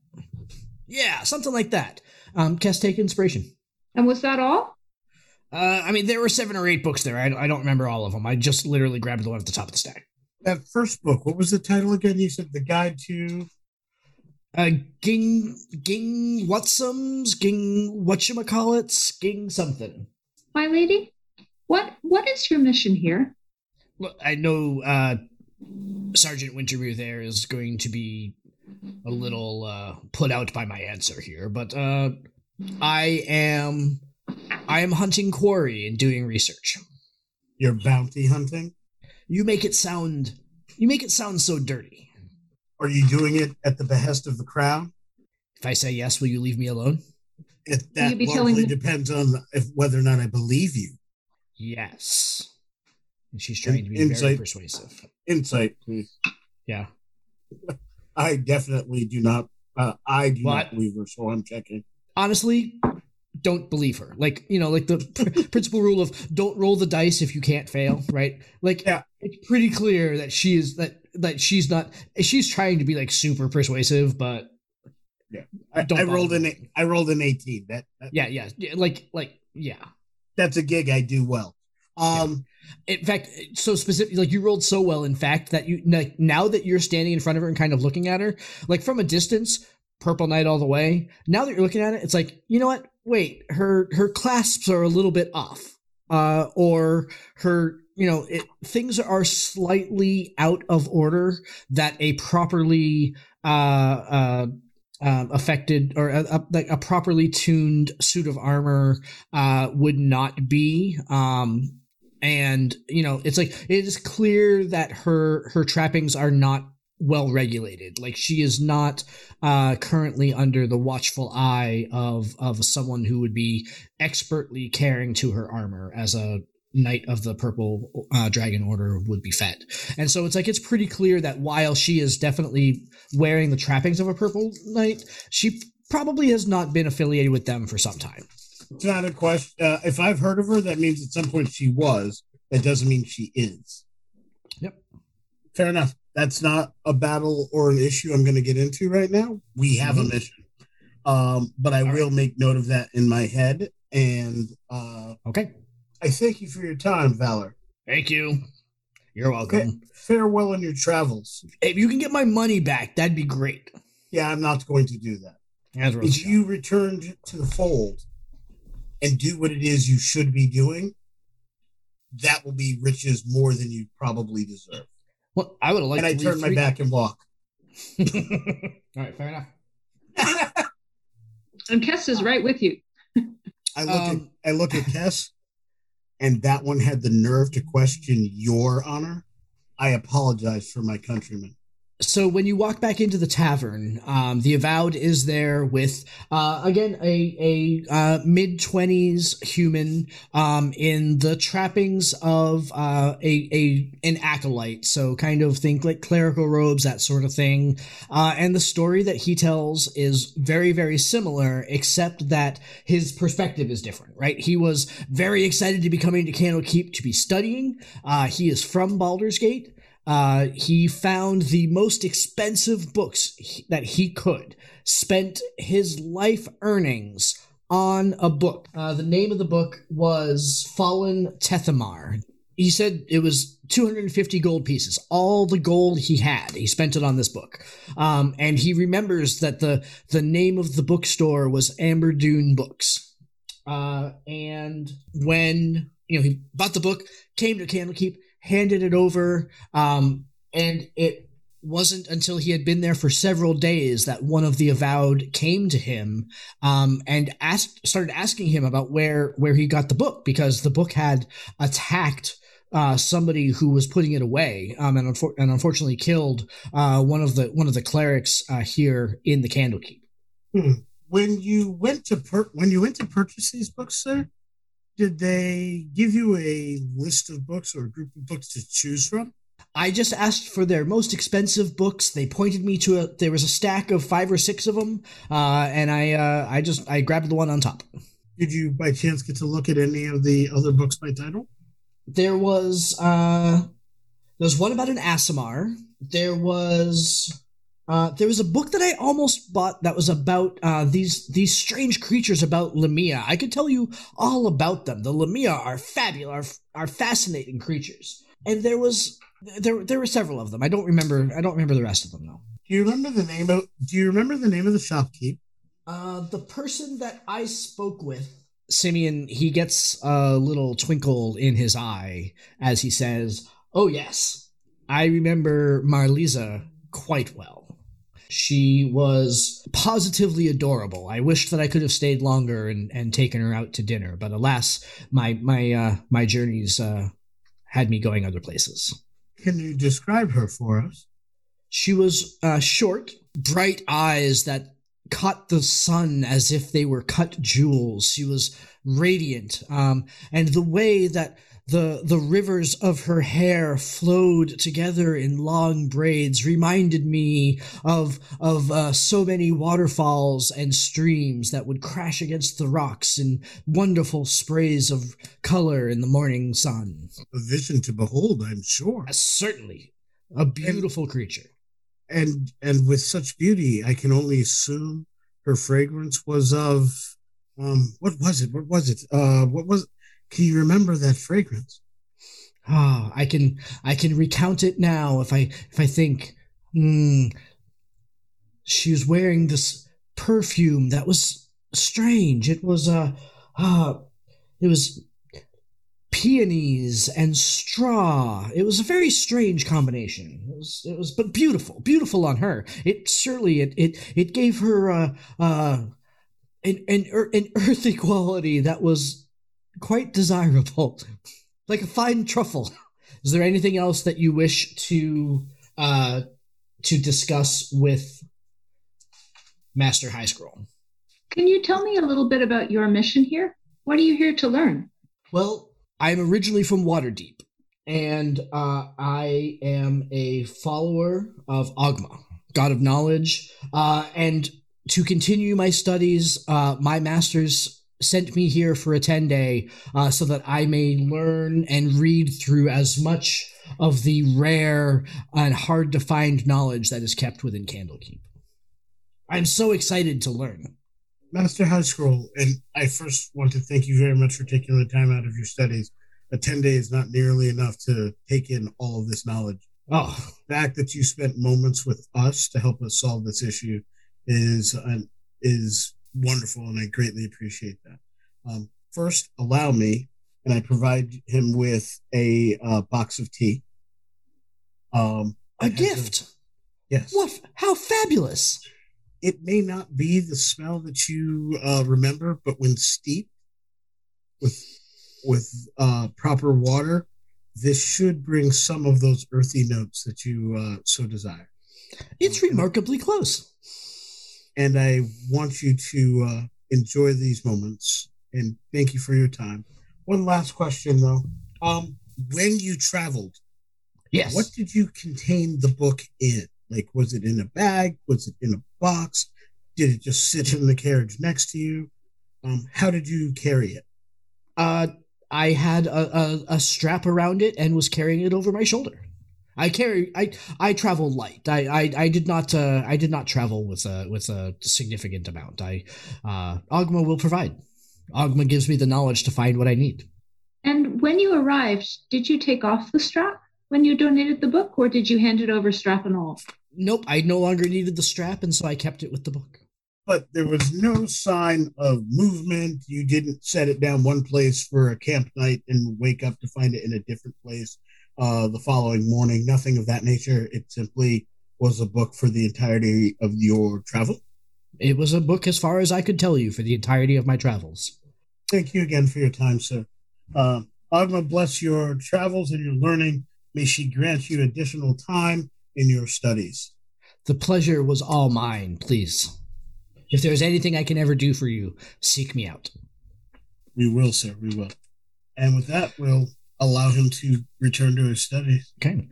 Yeah, something like that. Um, Kess, take inspiration. And was that all? Uh, I mean, there were seven or eight books there. I, I don't remember all of them. I just literally grabbed the one at the top of the stack. That first book, what was the title again? You said The Guide to. Uh, Ging, Ging, Whatsums, Ging, whatchamacallits, Ging something. My lady? What what is your mission here? well I know uh, Sergeant Wintermere there is going to be a little uh, put out by my answer here, but uh, I am I am hunting quarry and doing research. you're bounty hunting? You make it sound you make it sound so dirty. Are you doing it at the behest of the crown? If I say yes, will you leave me alone? It, Will that you be telling largely me- depends on if whether or not I believe you. Yes. And she's trying to be Insight. very persuasive. Insight, please. Yeah. I definitely do not. Uh, I do What? not believe her, so I'm checking. honestly don't believe her like you know like the pr- principal rule of don't roll the dice if you can't fail right like Yeah. it's pretty clear that she is that that she's not she's trying to be like super persuasive but I, Don't I rolled bother an. I rolled an 18. That, that yeah yeah, yeah like like yeah that's a gig I do well. Um, in fact so specific like you rolled so well in fact that you like now that you're standing in front of her and kind of looking at her like from a distance purple knight all the way now that you're looking at it it's like you know what wait her her clasps are a little bit off uh or her you know it, things are slightly out of order that a properly uh uh um, affected or a, a, like a properly tuned suit of armor uh, would not be. Um, and you know, it's like it is clear that her her trappings are not well regulated. Like she is not uh, currently under the watchful eye of of someone who would be expertly caring to her armor as a knight of the purple uh, dragon order would be fed and so it's like it's pretty clear that while she is definitely wearing the trappings of a purple knight she probably has not been affiliated with them for some time it's not a question. Uh, if I've heard of her, that means at some point she was. That doesn't mean she is. Yep. Fair enough. That's not a battle or an issue I'm going to get into right now. We have Mhm. a mission. Um, but I All will make note of that in my head. And uh, okay I thank you for your time, Valor. thank you you're welcome Okay. Farewell in your travels. if you can get my money back that'd be great Yeah, I'm not going to do that. As If shot. you return to the fold and do what it is you should be doing, that will be riches more than you probably deserve. well i would have liked and I to turn my three- back and walk. all right fair enough And Kess is right with you. I look Um, at I look at Tess, and that one had the nerve to question your honor. I apologize for my countrymen. So when you walk back into the tavern, um, the avowed is there with uh, again a a uh, mid twenties human um, in the trappings of uh, a a an acolyte. So kind of think like clerical robes, that sort of thing. Uh, and the story that he tells is very very similar, except that his perspective is different. Right? He was very excited to be coming to Candlekeep to be studying. Uh, he is from Baldur's Gate. Uh, he found the most expensive books he, that he could, spent his life earnings on a book. Uh, the name of the book was Fallen Tethamar. He said it was 250 gold pieces, all the gold he had. He spent it on this book, um, and he remembers that the the name of the bookstore was Amber Dune Books. Uh, and when you know he bought the book, came to Candlekeep, handed it over, um, and it wasn't until he had been there for several days that one of the avowed came to him um, and asked started asking him about where where he got the book because the book had attacked uh, somebody who was putting it away um, and, unfor- and unfortunately killed uh, one of the one of the clerics uh, here in the Candlekeep. Hmm. When you went to per- when you went to purchase these books, sir, did they give you a list of books or a group of books to choose from? I just asked for their most expensive books. They pointed me to a there was a stack of five or six of them, uh, and I uh, I just I grabbed the one on top. Did you by chance get to look at any of the other books by title? There was uh, there was one about an Aasimar. There was uh, there was a book that I almost bought that was about uh, these these strange creatures about Lamia. I could tell you all about them. The Lamia are fabulous, are, are fascinating creatures. And there was there there were several of them. I don't remember. I don't remember the rest of them though. Do you remember the name of? Do you remember the name of the shopkeep? Uh, the person that I spoke with, Simeon, he gets a little twinkle in his eye as he says, "Oh yes, I remember Marliza quite well." She was positively adorable. I wished that I could have stayed longer and, and taken her out to dinner, but alas, my my uh, my journeys uh, had me going other places. Can you describe her for us? She was uh, short, bright eyes that caught the sun as if they were cut jewels. She was radiant, um, and the way that the the rivers of her hair flowed together in long braids reminded me of of uh, so many waterfalls and streams that would crash against the rocks in wonderful sprays of color in the morning sun. A vision to behold, I'm sure. Uh, certainly, a beautiful and, creature. And and with such beauty, I can only assume her fragrance was of um what was it? What was it? Uh, what was can you remember that fragrance? Ah, oh, I can I can recount it now if I if I think. Hmm. She was wearing this perfume that was strange. It was uh uh it was peonies and straw. It was a very strange combination. It was, it was, but beautiful, beautiful on her. It certainly it it it gave her uh uh an an, an earthy quality that was quite desirable, like a fine truffle. Is there anything else that you wish to uh, to discuss with Master High Scroll? Can you tell me a little bit about your mission here? What are you here to learn? Well, I'm originally from Waterdeep, and uh, I am a follower of Oghma, God of Knowledge, uh, and to continue my studies, uh, my master's sent me here for a 10 day uh, so that I may learn and read through as much of the rare and hard to find knowledge that is kept within Candlekeep. I'm so excited to learn. Master High Scroll, and I first want to thank you very much for taking the time out of your studies. A 10 day is not nearly enough to take in all of this knowledge. Oh, the fact that you spent moments with us to help us solve this issue is an, is wonderful, and I greatly appreciate that. Um, first, allow me, and I provide him with a uh, box of tea. Um, a gift. Yes. What? How fabulous! It may not be the smell that you uh, remember, but when steeped with with uh, proper water, this should bring some of those earthy notes that you uh, so desire. It's um, remarkably close and I want you to uh, enjoy these moments. And thank you for your time. One last question, though. Um, when you traveled, yes, what did you contain the book in? Like, was it in a bag? Was it in a box? Did it just sit in the carriage next to you? Um, how did you carry it? Uh, I had a, a, a strap around it and was carrying it over my shoulder. I carry. I I travel light. I I, I did not. Uh, I did not travel with a with a significant amount. I uh, Oghma will provide. Oghma gives me the knowledge to find what I need. And when you arrived, did you take off the strap when you donated the book, or did you hand it over strap and all? Nope. I no longer needed the strap, and so I kept it with the book. But there was no sign of movement. You didn't set it down one place for a camp night and wake up to find it in a different place uh, the following morning. Nothing of that nature. It simply was a book for the entirety of your travel. It was a book as far as I could tell you for the entirety of my travels. Thank you again for your time, sir. Uh, Oghma bless your travels and your learning. May she grant you additional time in your studies. The pleasure was all mine, please. If there is anything I can ever do for you, seek me out. We will, sir. We will. And with that, we'll allow him to return to his studies. Okay.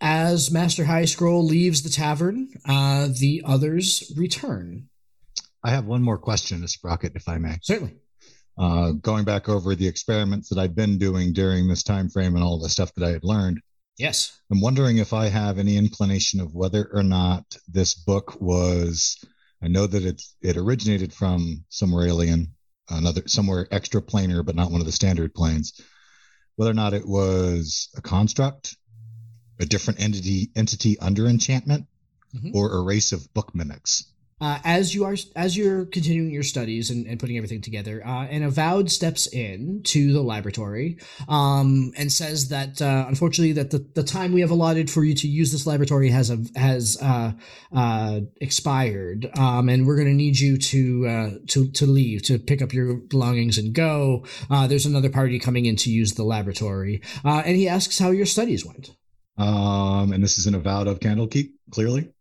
As Master High Scroll leaves the tavern, uh, the others return. I have one more question to Sprocket, if I may. Certainly. Uh, going back over the experiments that I've been doing during this time frame and all the stuff that I had learned, Yes. I'm wondering if I have any inclination of whether or not this book was. I know that it's it originated from somewhere alien, another somewhere extra planar, but not one of the standard planes. Whether or not it was a construct, a different entity entity under enchantment, Mhm. or a race of book mimics. Uh, as you are as you're continuing your studies and, and putting everything together, uh, an avowed steps in to the laboratory um, and says that uh, unfortunately that the, the time we have allotted for you to use this laboratory has a, has uh, uh, expired, um, and we're going to need you to uh, to to leave to pick up your belongings and go. Uh, there's another party coming in to use the laboratory, uh, and he asks how your studies went. Um, and this is an avowed of Candlekeep, clearly.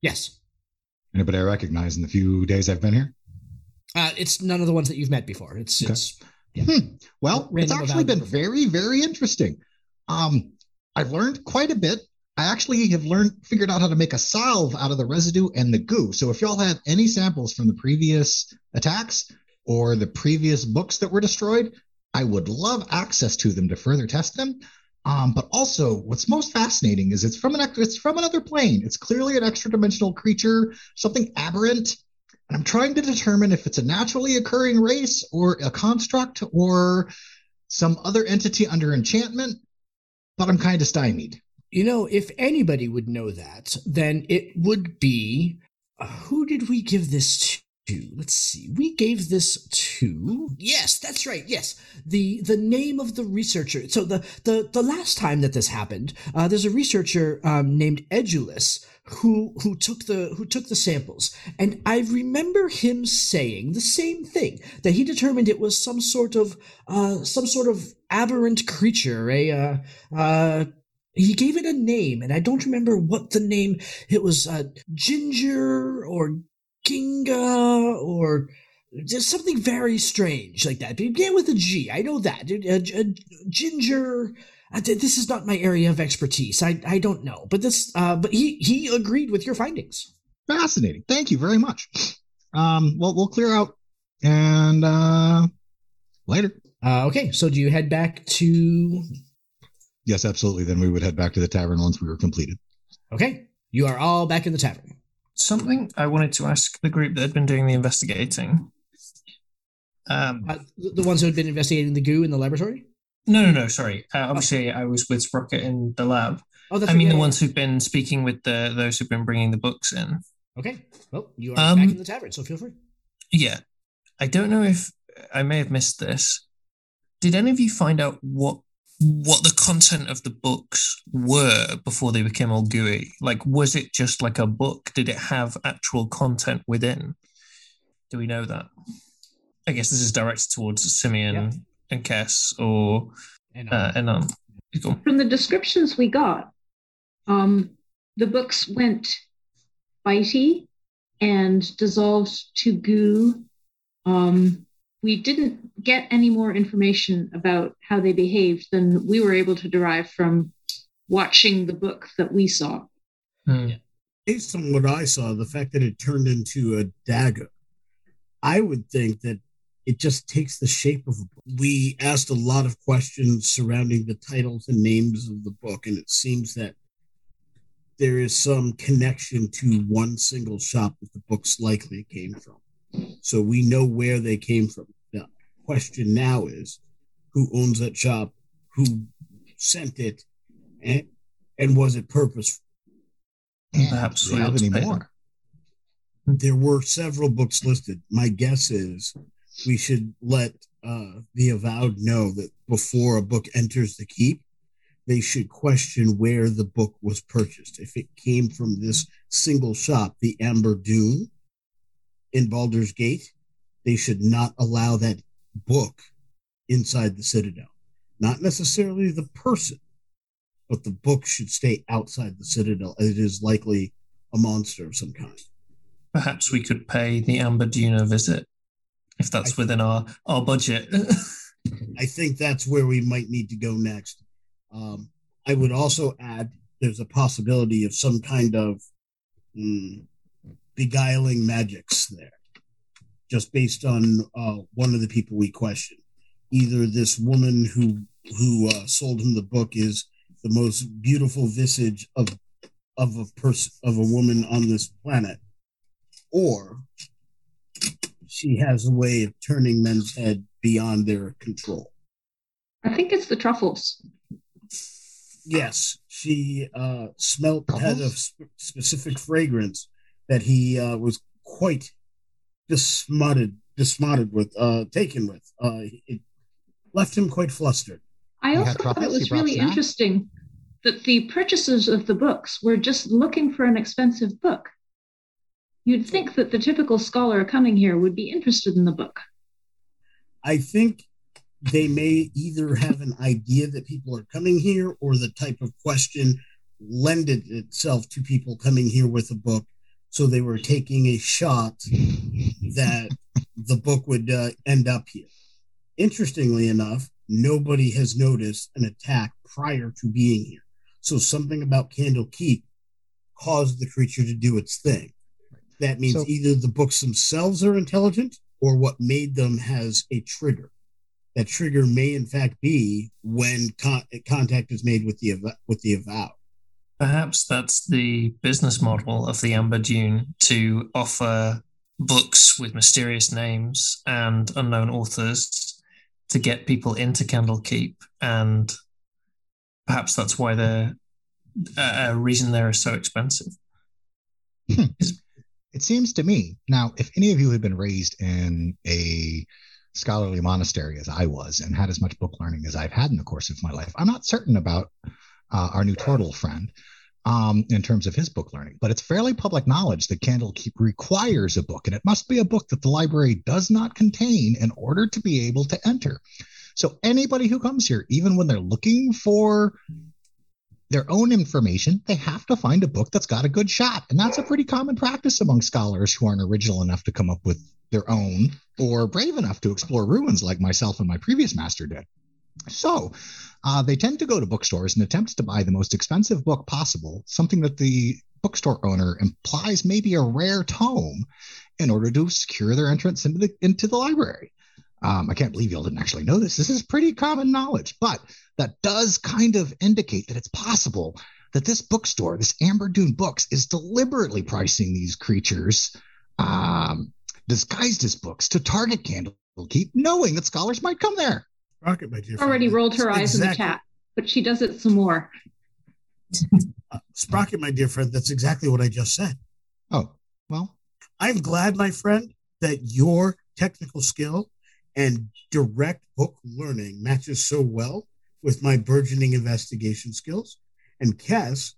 Yes, Anybody I recognize in the few days I've been here? uh, it's none of the ones that you've met before. It's Okay. it's Hmm. Well, it's actually been avowed very, very interesting. Um, I've learned quite a bit. I actually have learned, figured out how to make a salve out of the residue and the goo. So if y'all have any samples from the previous attacks or the previous books that were destroyed, I would love access to them to further test them. Um, but also, what's most fascinating is it's from an it's from another plane. It's clearly an extra dimensional creature, something aberrant. And I'm trying to determine if it's a naturally occurring race or a construct or some other entity under enchantment. But I'm kind of stymied. You know, if anybody would know that, then it would be uh, who did we give this to? Let's see. We gave this to Yes, that's right. Yes. The the name of the researcher. So the the the last time that this happened, uh, there's a researcher um, named Edulus who who took the who took the samples. And I remember him saying the same thing that he determined it was some sort of uh some sort of aberrant creature, a uh uh he gave it a name and i don't remember what the name it was uh, ginger or ginga or just something very strange like that it began with a g i know that uh, uh, ginger uh, this is not my area of expertise i i don't know but this uh but he he agreed with your findings Fascinating. Thank you very much. Um, well, we'll clear out and uh, later. uh okay so do you head back to Yes, absolutely. Then we would head back to the tavern once we were completed. okay you are all back in the tavern Something I wanted to ask the group that had been doing the investigating. Um, uh, the, ones who had been investigating the goo in the laboratory no, no, no. Sorry. Uh, obviously, I was with Sprocket in the lab. oh that's I mean, the ones who've been speaking with the those who've been bringing the books in. okay well you are Um, back in the tavern so feel free Yeah. I don't know if I may have missed this. Did any of you find out what what the content of the books were before they became all gooey? Like was it just like a book? Did it have actual content within? Do we know that? I guess this is directed towards Simeon Yeah. and Kess or and uh, Eamon. From the descriptions we got, um, the books went bitey and dissolved to goo. Um, we didn't get any more information about how they behaved than we were able to derive from watching the book that we saw. Hmm. Based on what I saw, the fact that it turned into a dagger, I would think that it just takes the shape of a book. We asked a lot of questions surrounding the titles and names of the book, and it seems that there is some connection to one single shop that the books likely came from. So we know where they came from. The question now is who owns that shop, who sent it, and, and was it purposeful? Perhaps we have ought any more? There were several books listed. My guess is we should let uh, the avowed know that before a book enters the keep, they should question where the book was purchased. If it came from this single shop, the Amber Dune in Baldur's Gate, they should not allow that book inside the Citadel. Not necessarily the person, but the book should stay outside the Citadel. It is likely a monster of some kind. Perhaps we could pay the Amber Dune a visit if that's I- within our, our budget. I think that's where we might need to go next. Um, I would also add there's a possibility of some kind of mm, beguiling magics there, just based on uh, one of the people we questioned. Either this woman who who uh, sold him the book is the most beautiful visage of of a person of a woman on this planet, or she has a way of turning men's head beyond their control. I think it's the truffles. Yes, she uh, smelt had a sp- specific fragrance that he uh, was quite dismounted, dismounted with, uh, taken with. Uh, it left him quite flustered. I also thought it was really snacks? interesting that the purchasers of the books were just looking for an expensive book. You'd think that the typical scholar coming here would be interested in the book. I think they may either have an idea that people are coming here, or the type of question lended itself to people coming here with a book. So they were taking a shot that the book would uh, end up here. Interestingly enough, nobody has noticed an attack prior to being here. So something about Candlekeep caused the creature to do its thing. That means So- either the books themselves are intelligent or what made them has a trigger. That trigger may, in fact, be when con- contact is made with the av- with the avowed. Perhaps that's the business model of the Amber Dune to offer books with mysterious names and unknown authors to get people into Candlekeep, and perhaps that's why they're a a reason they're so expensive. It seems to me now, if any of you had been raised in a scholarly monastery as I was and had as much book learning as I've had in the course of my life, I'm not certain about uh, our new turtle friend um, in terms of his book learning, but it's fairly public knowledge that Candlekeep requires a book, and it must be a book that the library does not contain in order to be able to enter. So anybody who comes here, even when they're looking for their own information, they have to find a book that's got a good shot. And that's a pretty common practice among scholars who aren't original enough to come up with their own or brave enough to explore ruins like myself and my previous master did. So uh, they tend to go to bookstores and attempt to buy the most expensive book possible, something that the bookstore owner implies may be a rare tome in order to secure their entrance into the into the library. Um, I can't believe y'all didn't actually know this. This is pretty common knowledge, but that does kind of indicate that it's possible that this bookstore, this Amber Dune Books, is deliberately pricing these creatures um, disguised as books to target Candlekeep, knowing that scholars might come there. Rocket, my dear. friend, Already rolled her that's eyes in the chat, but she does it some more. Uh, Sprocket, my dear friend, that's exactly what I just said. Oh, well, I'm glad, my friend, that your technical skill and direct book learning matches so well with my burgeoning investigation skills. And Cass,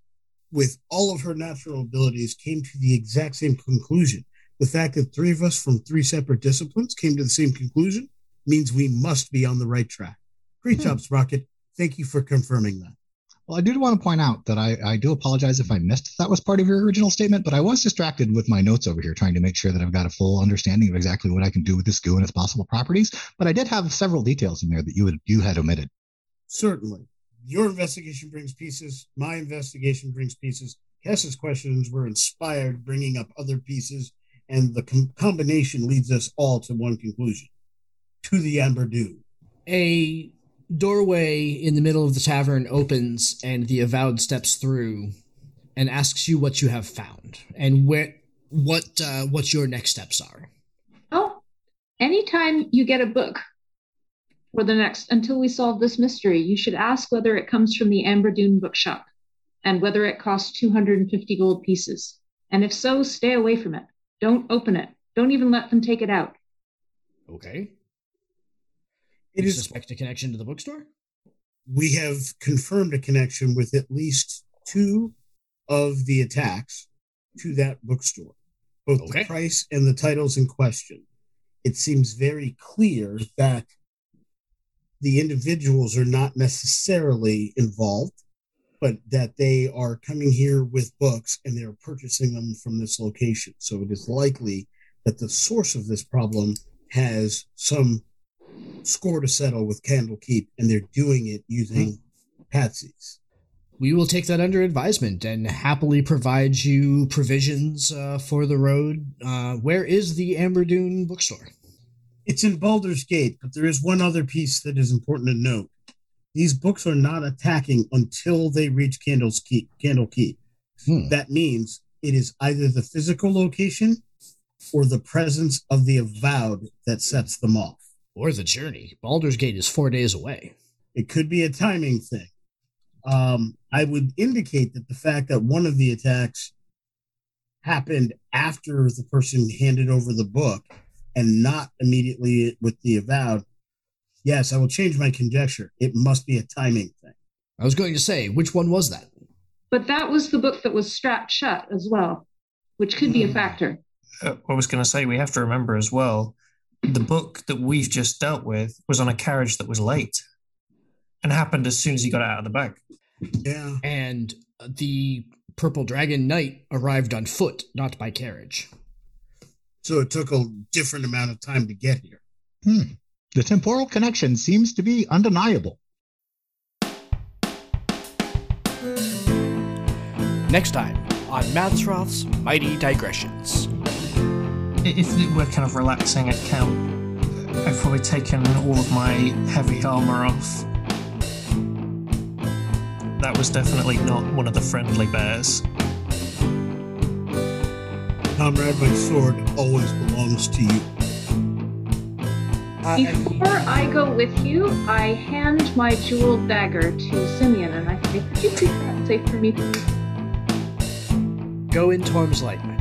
with all of her natural abilities, came to the exact same conclusion. The fact that three of us from three separate disciplines came to the same conclusion means we must be on the right track. Great hmm. job, Sprocket. Thank you for confirming that. Well, I do want to point out that I, I do apologize if I missed if that was part of your original statement, but I was distracted with my notes over here trying to make sure that I've got a full understanding of exactly what I can do with this goo and its possible properties. But I did have several details in there that you had, you had omitted. Certainly. Your investigation brings pieces. My investigation brings pieces. Cass's questions were inspired, bringing up other pieces, and the com- combination leads us all to one conclusion to the Amber Dune. A doorway in the middle of the tavern opens and the avowed steps through and asks you what you have found and where what uh, what your next steps are. Oh, anytime you get a book for the next until we solve this mystery, you should ask whether it comes from the Amber Dune bookshop and whether it costs 250 gold pieces. And if so, stay away from it. Don't open it. Don't even let them take it out. Okay. It you is suspect a connection to the bookstore? we have confirmed a connection with at least two of the attacks to that bookstore, both Okay. the price and the titles in question. It seems very clear that the individuals are not necessarily involved, but that they are coming here with books and they're purchasing them from this location. So it is likely that the source of this problem has some score to settle with Candlekeep, and they're doing it using patsies. We will take that under advisement and happily provide you provisions uh, for the road. Uh, where is the Amber Dune bookstore? It's in Baldur's Gate, but there is one other piece that is important to note. These books are not attacking until they reach Candle's Keep, Candlekeep. Hmm. That means it is either the physical location or the presence of the avowed that sets them off. Or the journey. Baldur's Gate is four days away. It could be a timing thing. Um, I would indicate that the fact that one of the attacks happened after the person handed over the book and not immediately with the avowed. Yes, I will change my conjecture. It must be a timing thing. I was going to say, which one was that? But that was the book that was strapped shut as well, which could be a Hmm. factor. Uh, I was going to say we have to remember as well the book that we've just dealt with was on a carriage that was late and happened as soon as he got out of the bag. Yeah. And the Purple Dragon Knight arrived on foot, not by carriage. So it took a different amount of time to get here. Hmm. The temporal connection seems to be undeniable. Next time on Mazfroth's Mighty Digressions. I- If we're kind of relaxing at camp, I've probably taken all of my heavy armor off. That was definitely not one of the friendly bears. Comrade, my sword always belongs to you. Before I go with you, I hand my jeweled dagger to Simeon and I say, Could you keep that safe for me, please? go in Torm's Lightning.